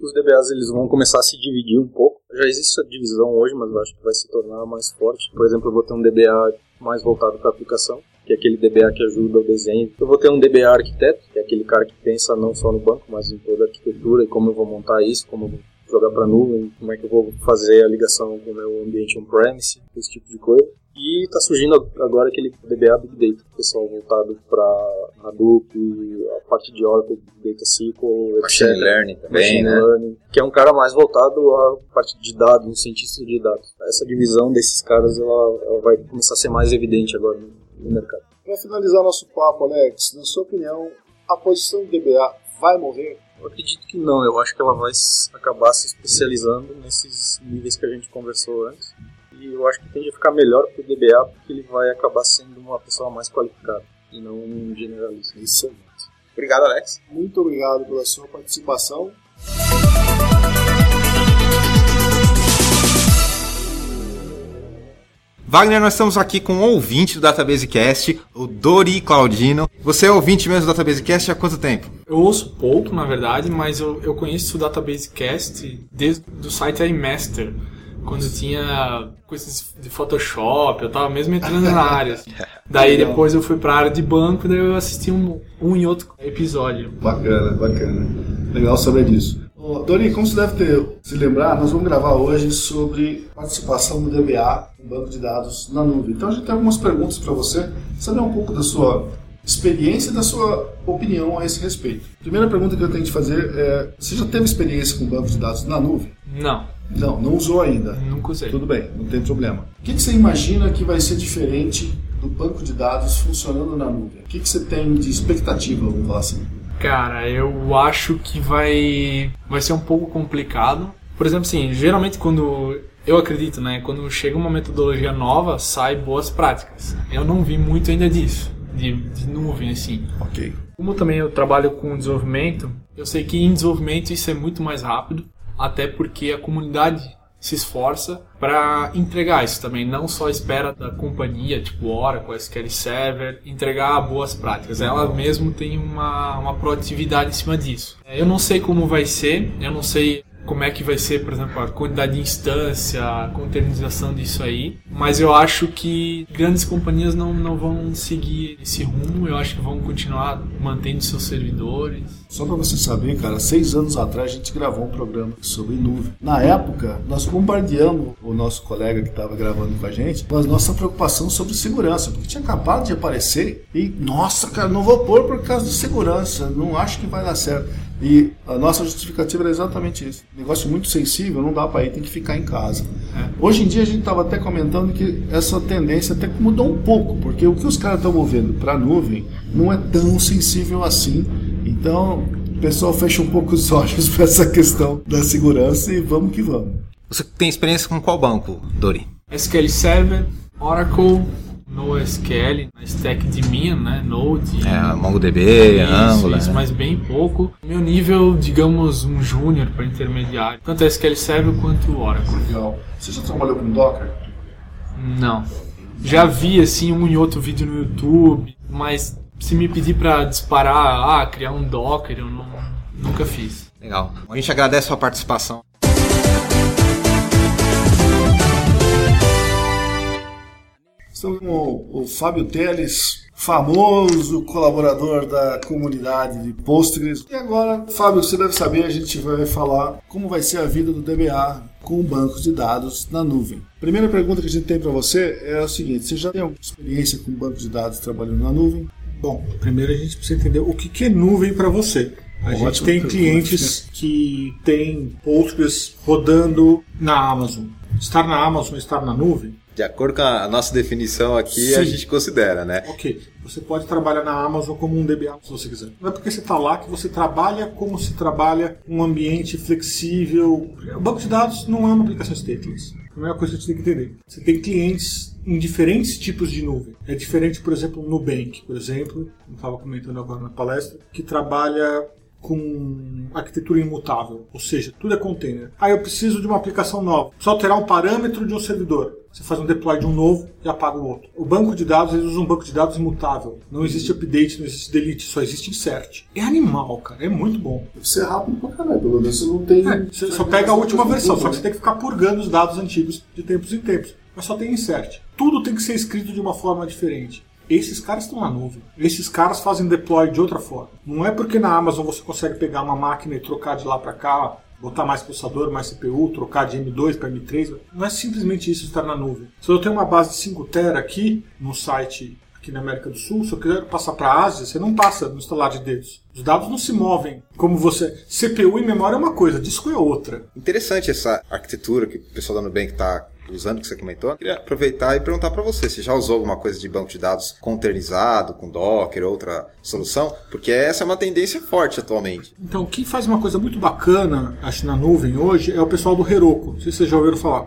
Os DBAs eles vão começar a se dividir um pouco. Já existe essa divisão hoje, mas eu acho que vai se tornar mais forte. Por exemplo, eu vou ter um DBA mais voltado para a aplicação, que é aquele DBA que ajuda o desenho. Eu vou ter um DBA arquiteto, que é aquele cara que pensa não só no banco, mas em toda a arquitetura e como eu vou montar isso, como eu vou jogar para nuvem, como é que eu vou fazer a ligação com o meu ambiente on-premise, esse tipo de coisa. E está surgindo agora aquele DBA Big Data, pessoal voltado para Hadoop, a parte de Oracle, Data SQL, Machine etc. Learning também, Machine né? Learning, que é um cara mais voltado à parte de dados, um cientista de dados. Essa divisão desses caras ela, ela vai começar a ser mais evidente agora no, no mercado. Para finalizar nosso papo, Alex, na sua opinião, a posição do DBA vai morrer? Eu acredito que não, eu acho que ela vai acabar se especializando nesses níveis que a gente conversou antes. E eu acho que tende a ficar melhor para o DBA porque ele vai acabar sendo uma pessoa mais qualificada e não um generalista. Isso. Obrigado, Alex. Muito obrigado pela sua participação. Wagner, nós estamos aqui com um ouvinte do Database Cast, o Dori Claudino. Você é ouvinte mesmo do Database Cast há quanto tempo? Eu ouço pouco, na verdade, mas eu, eu conheço o Database Cast desde o site iMaster, quando tinha coisas de Photoshop, eu tava mesmo entrando na área. Assim. Daí depois eu fui pra área de banco, daí eu assisti um, um e outro episódio. Bacana, bacana. Legal saber disso. Dori, como você deve ter se lembrar, nós vamos gravar hoje sobre participação do DBA banco de dados na nuvem. Então a gente tem algumas perguntas para você, saber um pouco da sua experiência e da sua opinião a esse respeito. Primeira pergunta que eu tenho que te fazer é: você já teve experiência com banco de dados na nuvem? Não, Não, não usou ainda. nunca usei. Tudo bem, não tem problema. O que, que você imagina que vai ser diferente do banco de dados funcionando na nuvem? O que, que você tem de expectativa, vamos falar assim? Cara, eu acho que vai vai ser um pouco complicado. Por exemplo, assim, geralmente quando eu acredito, né, quando chega uma metodologia nova, sai boas práticas. Eu não vi muito ainda disso, de, de nuvem assim. Ok. Como também eu trabalho com desenvolvimento, eu sei que em desenvolvimento isso é muito mais rápido, até porque a comunidade se esforça para entregar isso também, não só espera da companhia, tipo Oracle, SQL Server, entregar boas práticas. Ela mesmo tem uma, uma proatividade em cima disso. Eu não sei como vai ser, eu não sei como é que vai ser, por exemplo, a quantidade de instância, a containerização disso aí, mas eu acho que grandes companhias não, não vão seguir esse rumo, eu acho que vão continuar mantendo seus servidores. Só para você saber, cara, seis anos atrás a gente gravou um programa sobre nuvem. Na época, nós bombardeamos o nosso colega que estava gravando com a gente com a nossa preocupação sobre segurança, porque tinha acabado de aparecer e, nossa, cara, não vou pôr por causa de segurança, não acho que vai dar certo. E a nossa justificativa era exatamente isso. Negócio muito sensível, não dá para ir, tem que ficar em casa. Hoje em dia a gente estava até comentando que essa tendência até que mudou um pouco, porque o que os caras estão movendo para a nuvem não é tão sensível assim. Então, o pessoal fecha um pouco os olhos para essa questão da segurança e vamos que vamos. Você tem experiência com qual banco, Dori? SQL Server, Oracle, NoSQL, na stack de minha, né? Node. É, MongoDB, isso, Angular. isso, mas bem pouco. Meu nível, digamos, um júnior para intermediário. Tanto SQL Server quanto Oracle. Legal. Você já trabalhou com Docker? Não. Já vi, assim, um e outro vídeo no YouTube, mas se me pedir para disparar, ah, criar um Docker, eu não, nunca fiz. Legal. A gente agradece a sua participação. Estamos com o, o Fábio Teles, famoso colaborador da comunidade de Postgres. E agora, Fábio, você deve saber, a gente vai falar como vai ser a vida do DBA com bancos de dados na nuvem. Primeira pergunta que a gente tem para você é a seguinte: você já tem alguma experiência com banco de dados trabalhando na nuvem? Bom, primeiro a gente precisa entender o que é nuvem para você. A Ótima gente tem clientes que têm Postgres rodando na Amazon. Estar na Amazon, estar na nuvem, De acordo com a nossa definição aqui, Sim. a gente considera, né? ok. Você pode trabalhar na Amazon como um DBA se você quiser. Não é porque você está lá que você trabalha como se trabalha um ambiente flexível. O banco de dados não é uma aplicação stateless. A primeira coisa que você tem que entender. Você tem clientes em diferentes tipos de nuvem. É diferente, por exemplo, no Nubank, por exemplo, eu estava comentando agora na palestra, que trabalha com arquitetura imutável, ou seja, tudo é container. Ah, eu preciso de uma aplicação nova. Só alterar um parâmetro de um servidor. Você faz um deploy de um novo e apaga o outro. O banco de dados, eles usam um banco de dados imutável. Não existe update, não existe delete, só existe insert. É animal, cara. É muito bom. Você é rápido pra caralho, pelo menos você não tem. É, você só pega a última versão, só que você tem que ficar purgando os dados antigos de tempos em tempos. Mas só tem insert. Tudo tem que ser escrito de uma forma diferente. Esses caras estão na nuvem. Esses caras fazem deploy de outra forma. Não é porque na Amazon você consegue pegar uma máquina e trocar de lá para cá, botar mais processador, mais CPU, trocar de M2 para M3. Não é simplesmente isso estar na nuvem. Se eu tenho uma base de 5 TB aqui no site aqui na América do Sul, se eu quiser passar para a Ásia, você não passa no instalar de dedos. Os dados não se movem como você. CPU e memória é uma coisa, disco é outra. Interessante essa arquitetura que o pessoal da Nubank está usando o que você comentou, eu queria aproveitar e perguntar para você, você já usou alguma coisa de banco de dados containerizado, com Docker, outra solução? Porque essa é uma tendência forte atualmente. Então, quem faz uma coisa muito bacana, acho, na nuvem hoje, é o pessoal do Heroku. Não sei se vocês já ouviram falar.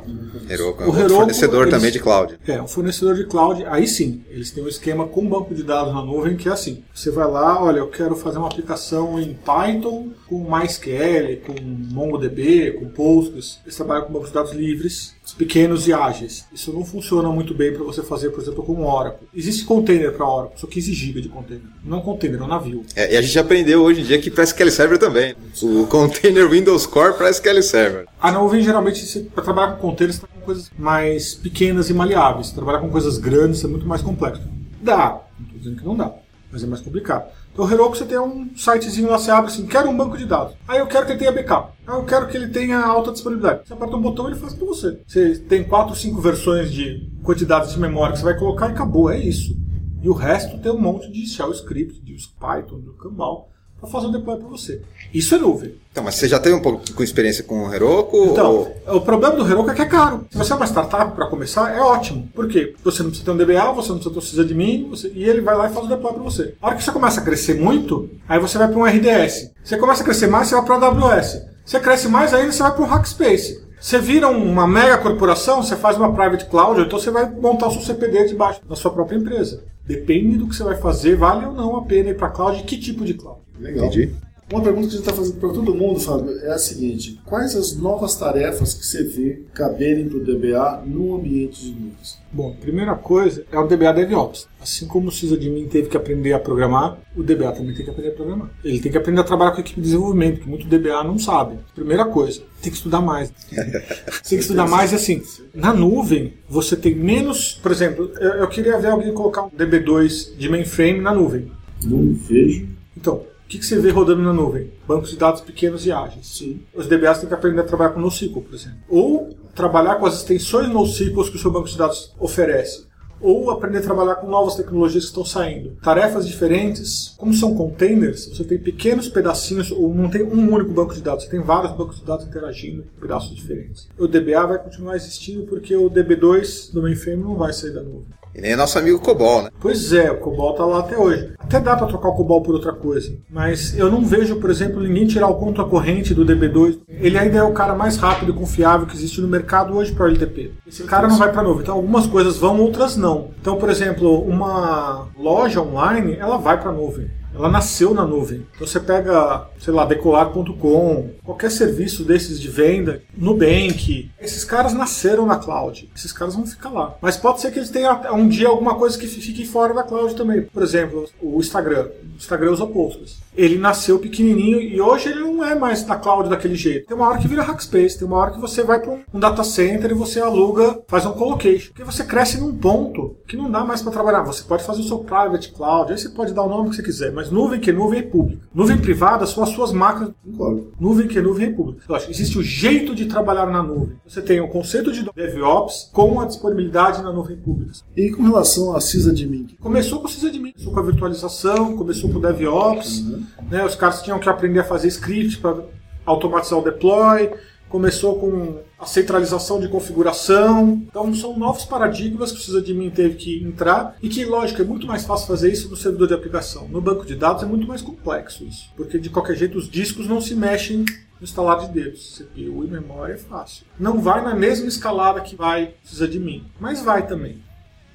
Heroku é O Heroku, fornecedor eles- também de cloud. É, um fornecedor de cloud, aí sim, eles têm um esquema com banco de dados na nuvem que é assim. Você vai lá, olha, eu quero fazer uma aplicação em Python com MySQL, com MongoDB, com Postgres. Eles trabalham com bancos de dados livres, pequenos e ágeis. Isso não funciona muito bem para você fazer, por exemplo, com Oracle. Existe container para Oracle, só 15 GB de container. Não container, é um navio. É, e a gente aprendeu hoje em dia que para SQL Server também. O Container Windows Core para SQL Server. A nuvem, geralmente, para trabalhar com containers, você tá com coisas mais pequenas e maleáveis. Trabalhar com coisas grandes é muito mais complexo. Dá, não estou dizendo que não dá, mas é mais complicado. Então, o Heroku, você tem um sitezinho lá, você abre assim, quero um banco de dados. Aí eu quero que ele tenha backup. Aí eu quero que ele tenha alta disponibilidade. Você aperta um botão e ele faz para você. Você tem quatro, cinco versões de quantidades de memória que você vai colocar e acabou, é isso. E o resto tem um monte de shell script, de Python, de Kambal, para fazer o deploy para você. Isso é nuvem. Então, mas você já teve um pouco com experiência com o Heroku? Então, ou- o problema do Heroku é que é caro. Se você é uma startup para começar, é ótimo. Por quê? Você não precisa ter um DBA, você não precisa ter um sysadmin, você... e ele vai lá e faz o deploy para você. A hora que você começa a crescer muito, aí você vai para um RDS. Você começa a crescer mais, você vai para o AWS. Você cresce mais ainda, você vai para o Hackspace. Você vira uma mega corporação, você faz uma private cloud, ou então você vai montar o seu CPD debaixo da sua própria empresa. Depende do que você vai fazer, vale ou não a pena ir para cloud e que tipo de cloud. Legal. Entendi. Uma pergunta que a gente está fazendo para todo mundo, Fábio, é a seguinte: quais as novas tarefas que você vê caberem para o DBA no ambiente de nuvens? Bom, primeira coisa é o DBA DevOps. Assim como o sysadmin teve que aprender a programar, o DBA também tem que aprender a programar. Ele tem que aprender a trabalhar com a equipe de desenvolvimento, que muito DBA não sabe. Primeira coisa, tem que estudar mais. tem que estudar mais e assim, na nuvem, você tem menos. Por exemplo, eu, eu queria ver alguém colocar um DB2 de mainframe na nuvem. Não vejo. Então, o que, que você vê rodando na nuvem? Bancos de dados pequenos e ágeis. Sim. Os DBAs têm que aprender a trabalhar com NoSQL, por exemplo. Ou trabalhar com as extensões NoSQL que o seu banco de dados oferece. Ou aprender a trabalhar com novas tecnologias que estão saindo. Tarefas diferentes. Como são containers, você tem pequenos pedacinhos, ou não tem um único banco de dados, você tem vários bancos de dados interagindo em pedaços diferentes. O DBA vai continuar existindo porque o DB2 do mainframe não vai sair da nuvem. E nem nosso amigo Cobol, né? Pois é, o COBOL tá lá até hoje. Até dá para trocar o COBOL por outra coisa, mas eu não vejo, por exemplo, ninguém tirar o conta corrente do DB2. Ele ainda é o cara mais rápido e confiável que existe no mercado hoje para o LTP. Esse cara não vai para nuvem. Então algumas coisas vão, outras não. Então, por exemplo, uma loja online, ela vai para nuvem. Ela nasceu na nuvem. Então você pega, sei lá, decolar.com, qualquer serviço desses de venda, Nubank, esses caras nasceram na cloud. Esses caras vão ficar lá. Mas pode ser que eles tenham um dia alguma coisa que fique fora da cloud também. Por exemplo, o Instagram. O Instagram usa Postgres. Ele nasceu pequenininho e hoje ele não é mais na cloud daquele jeito. Tem uma hora que vira Hackspace, tem uma hora que você vai para um data center e você aluga, faz um colocation. Porque você cresce num ponto que não dá mais para trabalhar. Você pode fazer o seu private cloud, aí você pode dar o nome que você quiser, mas nuvem que é nuvem é pública. Nuvem privada são as suas máquinas Concordo. Nuvem que é nuvem é pública. Eu acho, existe o jeito de trabalhar na nuvem. Você tem o conceito de DevOps com a disponibilidade na nuvem pública. E com relação a sysadmin? Começou com o sysadmin, começou com a virtualização, começou com o DevOps. Né, os caras tinham que aprender a fazer script para automatizar o deploy. Começou com a centralização de configuração. Então são novos paradigmas que o sysadmin teve que entrar e que, lógico, é muito mais fácil fazer isso no servidor de aplicação. No banco de dados é muito mais complexo isso, porque de qualquer jeito os discos não se mexem no instalar de dedos. CPU e memória é fácil. Não vai na mesma escalada que vai o sysadmin, mas vai também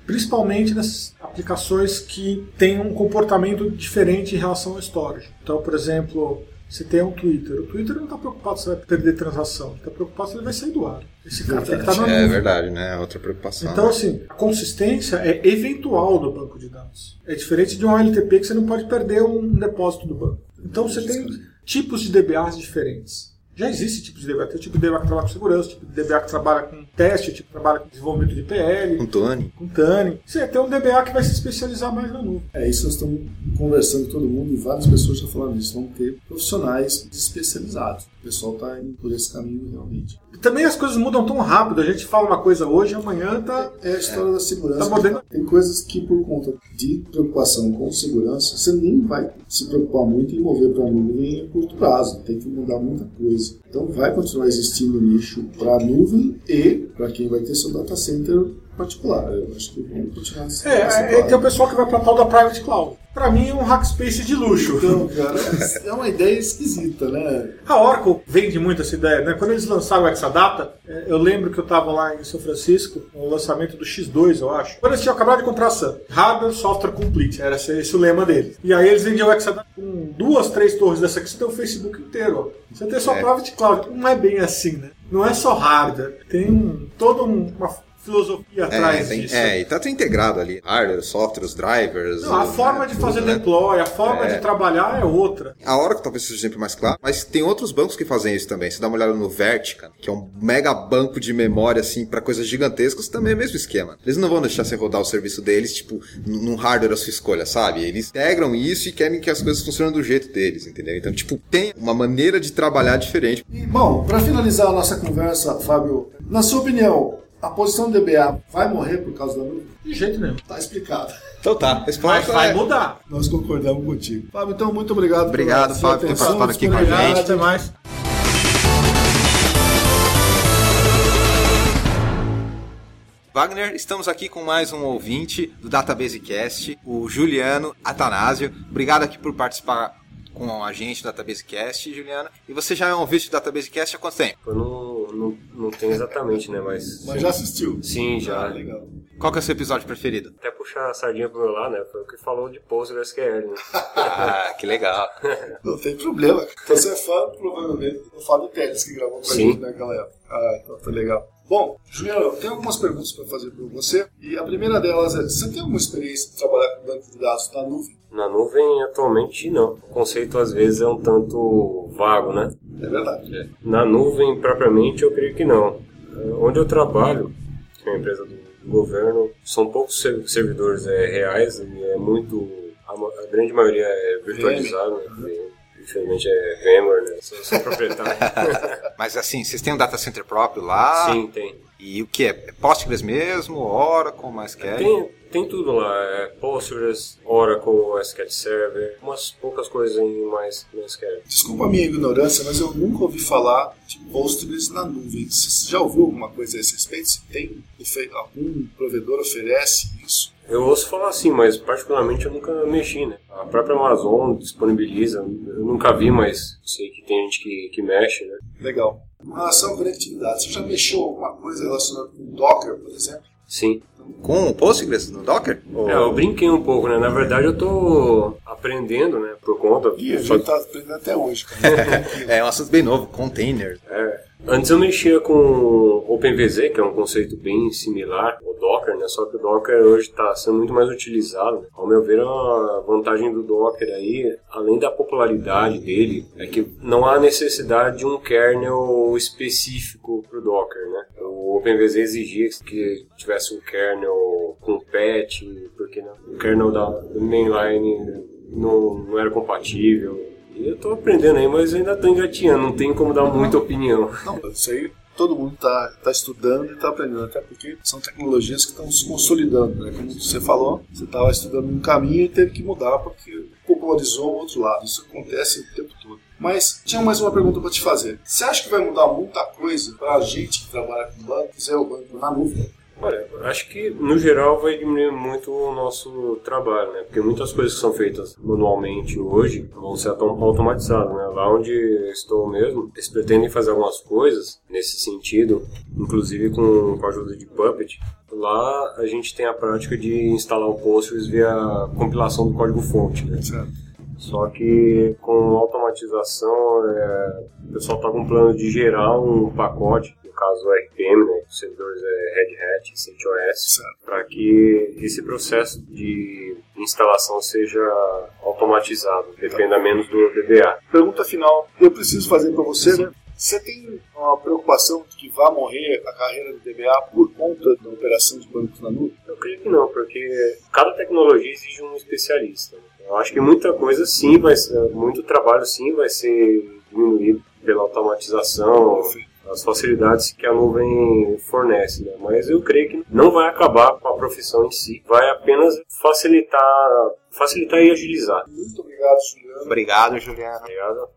principalmente nessas aplicações que têm um comportamento diferente em relação ao storage. Então, por exemplo, você tem um Twitter. O Twitter não está preocupado se vai perder transação, ele está preocupado se ele vai sair do ar. Esse cara tem que estar na É verdade, né? Outra preocupação. Então, assim, a consistência é eventual do banco de dados. É diferente de um LTP que você não pode perder um depósito do banco. Então, você tem tipos de DBAs diferentes. Já existe tipo de DBA. Tem o tipo de DBA que trabalha com segurança, tipo de DBA que trabalha com teste, o tipo que trabalha com desenvolvimento de PL, Com Tony. com TANI. Você tem um DBA que vai se especializar mais na nuvem. É isso nós estamos conversando com todo mundo e várias pessoas estão falando isso. Vão ter profissionais especializados. O pessoal está indo por esse caminho realmente. Também as coisas mudam tão rápido. A gente fala uma coisa hoje, amanhã tá. É a história da segurança. Tá moderno. Tem coisas que, por conta de preocupação com segurança, você nem vai se preocupar muito em mover para a nuvem a curto prazo. Tem que mudar muita coisa. Então, vai continuar existindo nicho para a nuvem e para quem vai ter seu data center particular. Eu acho que vão continuar assim. É, é, é tem o pessoal que vai para tal da private cloud. Para mim é um hackspace de luxo. Então, cara, é- é uma ideia esquisita, né? A Oracle vende muito essa ideia, né? Quando eles lançaram o Exadata, é, eu lembro que eu estava lá em São Francisco, no lançamento do X2, eu acho. Quando eles tinham acabado de comprar a Sun. Hardware, Software Complete, era esse, esse o lema deles. E aí eles vendiam o Exadata com duas, três torres dessa aqui, você tem o Facebook inteiro. ó. Você tem só É. private cloud. Não é bem assim, né? Não é só hardware. Tem um, toda um- uma filosofia É, atrás tem- disso. é, e tá tudo integrado ali. Hardware, software, os drivers. Não, a o- forma de tudo, fazer né? deploy, a forma É. de trabalhar é outra. A Oracle talvez seja exemplo mais claro, mas tem outros bancos que fazem isso também. Se dá uma olhada no Vertica, que é um mega banco de memória, assim, para coisas gigantescas, também é o mesmo esquema. Eles não vão deixar você rodar o serviço deles, tipo, num num hardware à sua escolha, sabe? Eles integram isso e querem que as coisas funcionem do jeito deles, entendeu? Então, tipo, tem uma maneira de trabalhar diferente. E, bom, para finalizar a nossa conversa, Fábio, na sua opinião, a posição do DBA vai morrer por causa da nuvem? De jeito nenhum. Tá explicado. Então tá, Mas resposta vai é... mudar. Nós concordamos contigo. Fábio, então, muito obrigado. Obrigado, Fábio, por ter participado aqui com a gente. Até mais. Wagner, estamos aqui com mais um ouvinte do Database Cast, o Juliano Atanásio. Obrigado aqui por participar com a gente do Database Cast, Juliano. E você já é um ouvinte do Database Cast há quanto tempo? Eu não, não, não tenho exatamente, né? Mas. Mas já assistiu? Sim, Ah, já. legal. Qual que é o seu episódio preferido? Até puxar a sardinha pro meu lado, né? Foi o que falou de PostgreSQL, né? Ah, que legal. Não tem problema. Você é fã, provavelmente, do Fábio Teles, que gravou com a Sim. gente naquela época. Ah, então tá legal. Bom, Juliano, eu tenho algumas perguntas para fazer para você. E a primeira delas é: você tem alguma experiência de trabalhar com banco de dados na nuvem? Na nuvem, atualmente, não. O conceito, às vezes, é um tanto vago, né? É verdade. Na nuvem, propriamente, eu creio que não. Eh, Onde eu trabalho, que é uma empresa do governo, são poucos ser- servidores eh, reais e é muito... A, a grande maioria é virtualizado, né? Infelizmente é VMware, né? Sou, sou proprietário. Mas assim, vocês têm um data center próprio lá? Sim, tem. E o que é? É Postgres mesmo? Oracle, MySQL? Tem, tem tudo lá, é Postgres, Oracle, SQL Server, umas poucas coisas em mais MySQL. Desculpa a minha ignorância, mas eu nunca ouvi falar de Postgres na nuvem. Você já ouviu alguma coisa a esse respeito? Se tem algum provedor oferece isso? Eu ouço falar assim, mas particularmente eu nunca mexi, né? A própria Amazon disponibiliza, eu nunca vi, mas sei que tem gente que, que mexe, né? Legal. Com relação à conectividade, você já mexeu alguma coisa relacionada com Docker, por exemplo? Sim. Com o Postgres no Docker? Ou- É, eu brinquei um pouco, né? Na verdade eu tô aprendendo, né? Por conta. E a só- gente tá aprendendo até hoje, cara. É um assunto bem novo, container. É, Antes eu mexia com OpenVZ, que é um conceito bem similar ao Docker, né? Só que o Docker hoje está sendo muito mais utilizado. né? Ao meu ver, a vantagem do Docker aí, além da popularidade dele, é que não há necessidade de um kernel específico para o Docker, né? O OpenVZ exigia que tivesse um kernel com patch, porque né, o kernel da mainline não, não era compatível. E eu tô aprendendo aí, mas ainda tô engatinhando, não tenho como dar muita opinião. Não, isso aí todo mundo está tá estudando e está aprendendo, até porque são tecnologias que estão se consolidando. Né? Como você falou, você estava estudando um caminho e teve que mudar porque popularizou o outro lado. Isso acontece o tempo. Mas tinha mais uma pergunta para te fazer. Você acha que vai mudar muita coisa para a gente que trabalha com banco, fizer o banco na nuvem? Olha, acho que no geral vai diminuir muito o nosso trabalho, né? Porque muitas coisas que são feitas manualmente hoje vão ser autom- automatizadas, né? Lá onde estou mesmo, eles pretendem fazer algumas coisas nesse sentido, inclusive com, com a ajuda de Puppet. Lá a gente tem a prática de instalar o Postgres via compilação do código-fonte, né? Certo. Só que com automatização, é, o pessoal está com um plano de gerar um pacote, no caso o RPM, né, os servidores é Red Hat, CentOS, Certo. para que esse processo de instalação seja automatizado, dependa menos do DBA. Pergunta final, eu preciso fazer para você, né? Você tem uma preocupação de que vá morrer a carreira do DBA por conta da operação de bancos na nuvem? Eu creio que não, porque cada tecnologia exige um especialista. Eu acho que muita coisa sim vai ser, muito trabalho sim vai ser diminuído pela automatização, as facilidades que a nuvem fornece, né? Mas eu creio que não vai acabar com a profissão em si, vai apenas facilitar, facilitar e agilizar. Muito obrigado, Juliano. Obrigado, Juliano. Obrigado.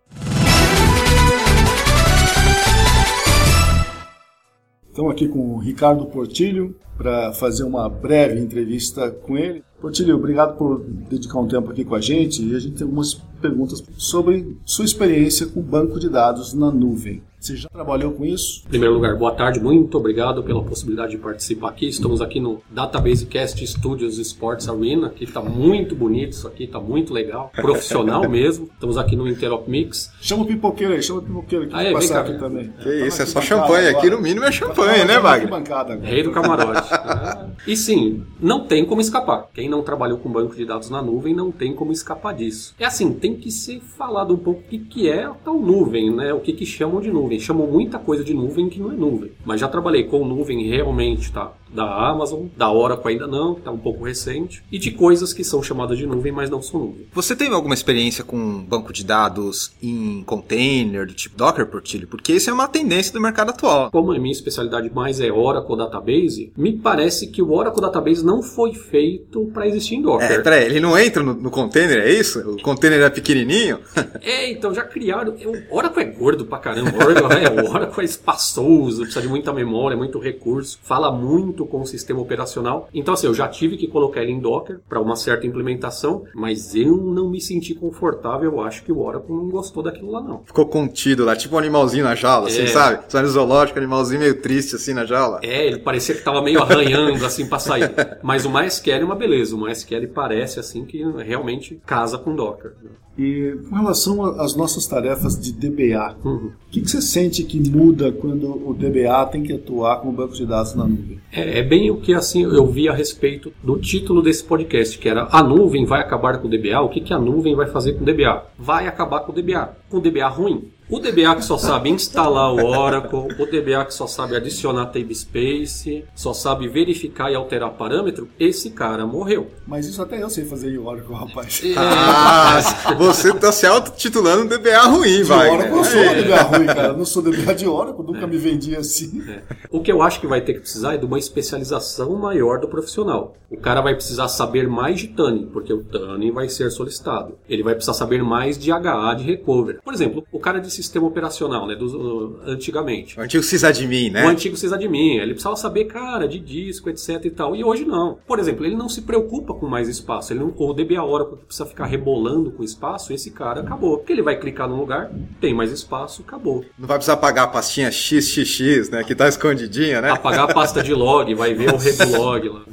Estamos aqui com o Ricardo Portilho para fazer uma breve entrevista com ele. Portilho, obrigado por dedicar um tempo aqui com a gente. E a gente tem algumas perguntas sobre sua experiência com banco de dados na nuvem. Você já trabalhou com isso? Em primeiro lugar, boa tarde, muito obrigado pela possibilidade de participar aqui. Estamos aqui no Database Cast Studios Sports Arena, que está muito bonito, isso aqui está muito legal, profissional mesmo. Estamos aqui no Interop Mix. Chama o pipoqueiro aí, chama o pipoqueiro aqui Aí, para vem passar cá. aqui também. Que isso, é só champanhe. bancada Aqui agora. no mínimo é champanhe, Vai né, Wagner? bancada agora. Rei do camarote. Ah, e sim, não tem como escapar. Quem não trabalhou com banco de dados na nuvem não tem como escapar disso. É assim, tem que ser falado um pouco o que, que é a tal nuvem, né? O que, que chamam de nuvem. Chamam muita coisa de nuvem que não é nuvem. Mas já trabalhei com nuvem realmente, tá? Da Amazon, da Oracle ainda não, que tá um pouco recente. E de coisas que são chamadas de nuvem, mas não são nuvem. Você teve alguma experiência com banco de dados em container, do tipo Docker, Portilho? Porque isso é uma tendência do mercado atual. Como a minha especialidade mais é Oracle Database, me parece que o Oracle Database não foi feito para existir em Docker. É, peraí, ele não entra no, no container, é isso? O container é pequenininho? É, então já criaram. O Oracle é gordo pra caramba. O Oracle é, o Oracle é espaçoso, precisa de muita memória, muito recurso, fala muito com o sistema operacional. Então, assim, eu já tive que colocar ele em Docker para uma certa implementação, mas eu não me senti confortável. Eu acho que o Oracle não gostou daquilo lá, não. Ficou contido lá, tipo um animalzinho na jaula, assim, É. sabe? Só no zoológico, animalzinho meio triste assim na jaula. É, ele parecia que tava meio arranhando assim pra sair. Mas o MySQL é uma beleza. O MySQL parece assim que realmente casa com Docker. E com relação às nossas tarefas de DBA, Uhum. o que, que você sente que muda quando o DBA tem que atuar como banco de dados na nuvem? É, é bem o que assim eu vi a respeito do título desse podcast, que era a nuvem vai acabar com o DBA. O que, que a nuvem vai fazer com o DBA? Vai acabar com o DBA. Com o DBA ruim. O DBA que só sabe instalar o Oracle, o DBA que só sabe adicionar table space, só sabe verificar e alterar parâmetro, esse cara morreu. Mas isso até eu sei fazer em Oracle, rapaz. É, Ah, você tá se auto-titulando DBA ruim, De vai. Oracle eu sou DBA ruim, cara. Eu não sou DBA de Oracle, nunca me vendi assim. O que eu acho que vai ter que precisar é de uma especialização maior do profissional. O cara vai precisar saber mais de TANI, porque o TANI vai ser solicitado. Ele vai precisar saber mais de HA, de recover. Por exemplo, o cara de sistema operacional, né, uh, antigamente. O antigo sysadmin, O né? antigo sysadmin, ele precisava saber, cara, de disco, etc e tal. E hoje não. Por exemplo, ele não se preocupa com mais espaço. Ele não, o DBA Oracle que precisa ficar rebolando com espaço, esse cara acabou. Porque ele vai clicar num lugar, tem mais espaço, acabou. Não vai precisar pagar a pastinha XXX, né? Que tá escondidinha, né? Apagar a pasta de log, vai ver o regulog lá.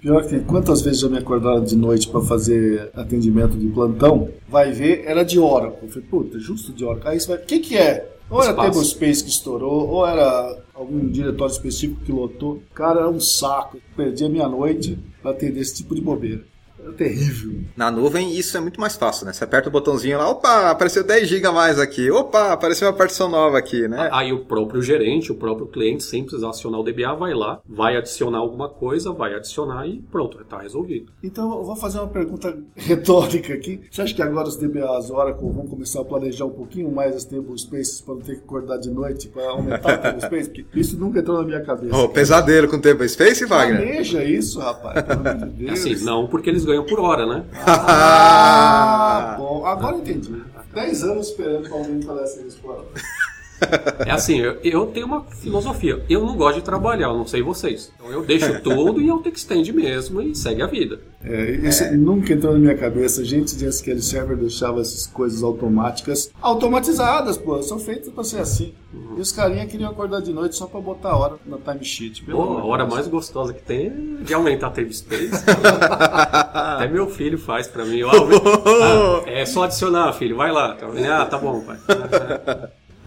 Pior que quantas vezes já me acordaram de noite para fazer atendimento de plantão, vai ver, era de Oracle. Eu falei, puta, justo de Oracle. Aí vai, o que que é? Ou era Espaço. Tablespace que estourou, ou era algum diretório específico que lotou. Cara, era um saco. Perdi a minha noite para atender esse tipo de bobeira. Era terrível. Na nuvem, isso é muito mais fácil, né? Você aperta o botãozinho lá, opa, apareceu 10 GB a mais aqui. Opa, apareceu uma partição nova aqui, né? Aí o próprio gerente, o próprio cliente, sem precisar acionar o DBA, vai lá, vai adicionar alguma coisa, vai adicionar e pronto, está resolvido. Então eu vou fazer uma pergunta retórica aqui. Você acha que agora os DBAs Oracle vão começar a planejar um pouquinho mais as tablespaces para não ter que acordar de noite para aumentar o tablespace? Porque isso nunca entrou na minha cabeça. Ô, pesadelo com tempo Space, Wagner? Planeja isso, rapaz, pelo amor de Deus. Assim, não porque eles ganham por hora, né? Ah, bom, agora entendi. 10 anos esperando pra alguém falar assim isso pra É assim, eu, eu tenho uma filosofia. Eu não gosto de trabalhar, eu não sei vocês. Então eu deixo tudo e eu te extend mesmo e segue a vida. É, isso nunca entrou na minha cabeça. Gente de SQL Server deixava essas coisas automáticas. Automatizadas, pô, são feitas pra ser assim. E os carinha queriam acordar de noite só pra botar a hora na timesheet. Pô, a hora Deus. mais gostosa que tem é de aumentar a table space. Até meu filho faz pra mim. Eu aumento- Ah, é só adicionar, filho. Vai lá. Ah, tá bom, pai.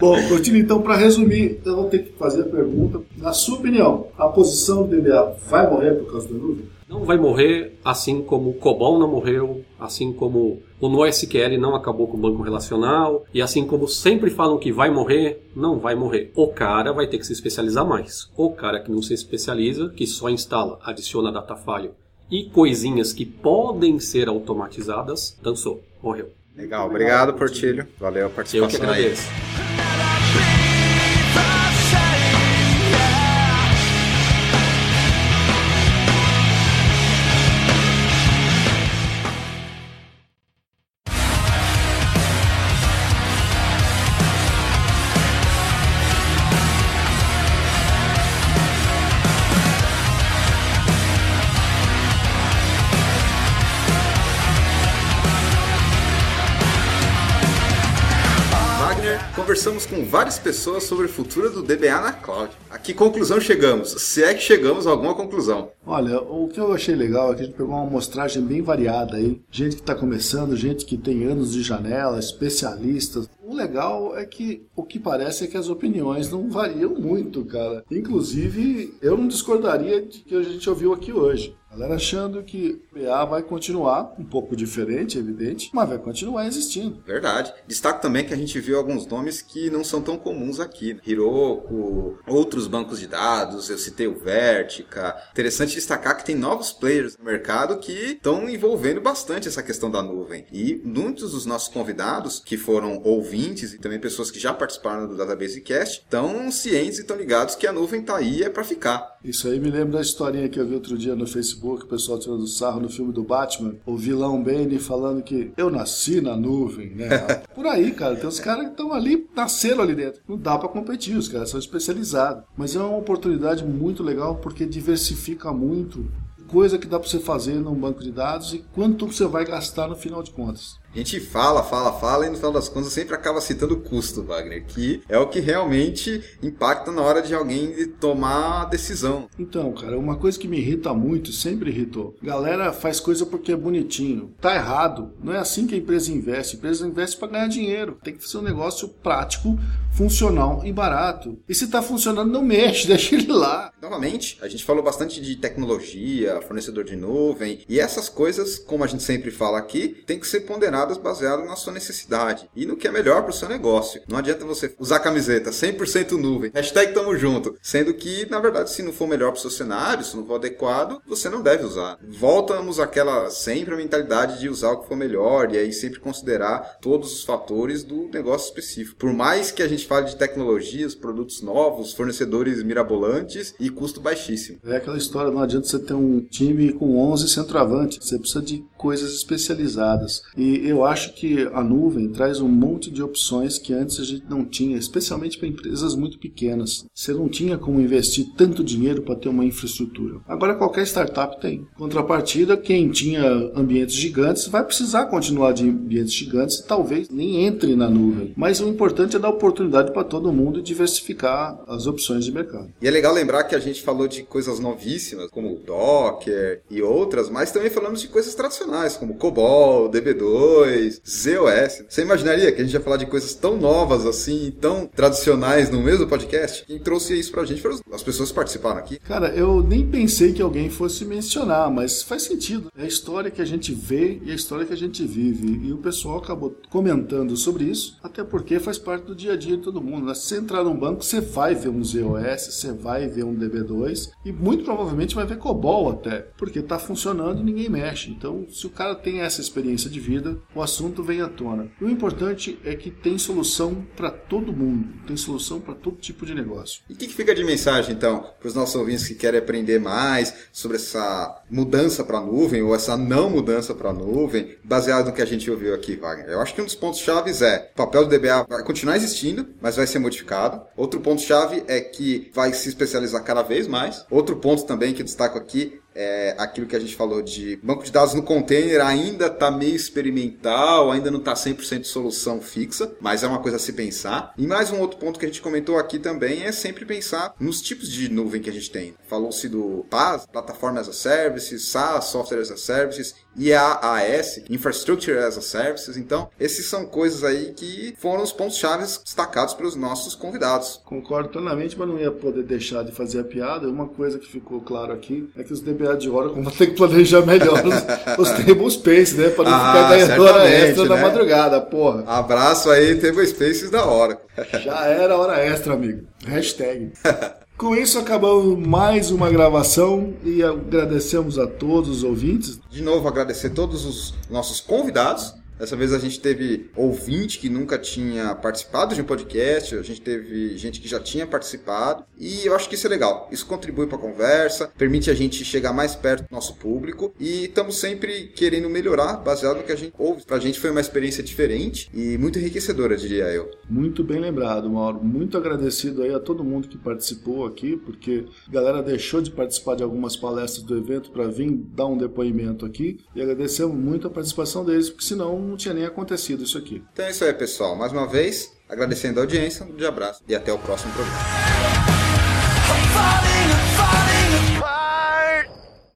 Bom, Cortino, então, para resumir, eu vou ter que fazer a pergunta. Na sua opinião, a posição do DBA vai morrer por causa da nuvem? Não vai morrer assim como o COBOL não morreu, assim como o NoSQL não acabou com o banco relacional, e assim como sempre falam que vai morrer, não vai morrer. O cara vai ter que se especializar mais. O cara que não se especializa, que só instala, adiciona data file e coisinhas que podem ser automatizadas, dançou, morreu. Legal, obrigado, Portilho. Valeu a Eu que participação aí. Com várias pessoas sobre o futuro do DBA na cloud. A que conclusão chegamos? Se é que chegamos a alguma conclusão. Olha, o que eu achei legal é que a gente pegou uma amostragem bem variada aí. Gente que está começando, gente que tem anos de janela, especialistas. O legal é que o que parece é que as opiniões não variam muito, cara. Inclusive, eu não discordaria de que a gente ouviu aqui hoje. Galera achando que o BA vai continuar, um pouco diferente, evidente, mas vai continuar existindo. Verdade. Destaco também que a gente viu alguns nomes que não são tão comuns aqui. Heroku, outros bancos de dados, eu citei o Vertica. Interessante destacar que tem novos players no mercado que estão envolvendo bastante essa questão da nuvem. E muitos dos nossos convidados, que foram ouvintes e também pessoas que já participaram do Database Cast, estão cientes e estão ligados que a nuvem está aí é para ficar. Isso aí me lembra da historinha que eu vi outro dia no Facebook o pessoal tirando sarro no filme do Batman, o vilão Bane falando que eu nasci na nuvem, né? Por aí, cara, tem os caras que estão ali, nasceram ali dentro. Não dá para competir, os caras são especializados. Mas é uma oportunidade muito legal porque diversifica muito coisa que dá para você fazer num banco de dados e quanto você vai gastar no final de contas. A gente fala, fala, fala e no final das contas sempre acaba citando o custo, Wagner, que é o que realmente impacta na hora de alguém tomar a decisão. Então, cara, uma coisa que me irrita muito, sempre irritou. Galera faz coisa porque é bonitinho. Tá errado. Não é assim que a empresa investe. A empresa investe para ganhar dinheiro. Tem que ser um negócio prático, funcional e barato. E se tá funcionando, não mexe, deixa ele lá. Novamente, a gente falou bastante de tecnologia, fornecedor de nuvem, e essas coisas, como a gente sempre fala aqui, tem que ser ponderado determinadas baseado na sua necessidade e no que é melhor para o seu negócio. Não adianta você usar camiseta 100% nuvem, hashtag tamo junto, sendo que, na verdade, se não for melhor para o seu cenário, se não for adequado, você não deve usar. Voltamos àquela sempre a mentalidade de usar o que for melhor e aí sempre considerar todos os fatores do negócio específico. Por mais que a gente fale de tecnologias, produtos novos, fornecedores mirabolantes e custo baixíssimo. É aquela história, não adianta você ter um time com 11 centroavantes, você precisa de coisas especializadas. E eu acho que a nuvem traz um monte de opções que antes a gente não tinha, especialmente para empresas muito pequenas. Você não tinha como investir tanto dinheiro para ter uma infraestrutura. Agora qualquer startup tem. Contrapartida, quem tinha ambientes gigantes vai precisar continuar de ambientes gigantes e talvez nem entre na nuvem. Mas o importante é dar oportunidade para todo mundo diversificar as opções de mercado. E é legal lembrar que a gente falou de coisas novíssimas, como Docker e outras, mas também falamos de coisas tradicionais, como COBOL, DB2, ZOS. Você imaginaria que a gente ia falar de coisas tão novas assim, tão tradicionais no mesmo podcast? Quem trouxe isso pra gente foram as pessoas que participaram aqui. Cara, eu nem pensei que alguém fosse mencionar, mas faz sentido. É a história que a gente vê e a história que a gente vive. E o pessoal acabou comentando sobre isso, até porque faz parte do dia a dia de todo mundo. Né? Se você entrar num banco, você vai ver um ZOS, você vai ver um DB2 e muito provavelmente vai ver COBOL até, porque tá funcionando e ninguém mexe. Então, se o cara tem essa experiência de vida, o assunto vem à tona. O importante é que tem solução para todo mundo, tem solução para todo tipo de negócio. E o que, que, fica de mensagem, então, para os nossos ouvintes que querem aprender mais sobre essa mudança para a nuvem ou essa não mudança para a nuvem, baseado no que a gente ouviu aqui, Wagner? Eu acho que um dos pontos chaves é o papel do DBA vai continuar existindo, mas vai ser modificado. Outro ponto chave é que vai se especializar cada vez mais. Outro ponto também que destaco aqui é, aquilo que a gente falou de banco de dados no container ainda está meio experimental, ainda não está 100% de solução fixa, mas é uma coisa a se pensar. E mais um outro ponto que a gente comentou aqui também é sempre pensar nos tipos de nuvem que a gente tem. Falou-se do PaaS, Platform as a Service, SaaS, Software as a Service, IaaS, Infrastructure as a Services. Então, esses são coisas aí que foram os pontos chaves destacados pelos nossos convidados. Concordo plenamente, mas não ia poder deixar de fazer a piada. Uma coisa que ficou claro aqui é que os DBA de Oracle vão ter que planejar melhor os, os table space, né? Para não ah, ficar ganhando hora extra né? na madrugada, porra. Abraço aí, table spaces da Oracle. Já era hora extra, amigo. Hashtag. Com isso, acabamos mais uma gravação e agradecemos a todos os ouvintes. De novo, agradecer todos os nossos convidados Dessa vez a gente teve ouvinte que nunca tinha participado de um podcast, a gente teve gente que já tinha participado, e eu acho que isso é legal. Isso contribui para a conversa, permite a gente chegar mais perto do nosso público e estamos sempre querendo melhorar baseado no que a gente ouve. Para a gente foi uma experiência diferente e muito enriquecedora, diria eu. Muito bem lembrado, Mauro. Muito agradecido aí a todo mundo que participou aqui, porque a galera deixou de participar de algumas palestras do evento para vir dar um depoimento aqui e agradecemos muito a participação deles, porque senão não tinha nem acontecido isso aqui. Então é isso aí, pessoal. Mais uma vez, agradecendo a audiência, um grande abraço e até o próximo programa.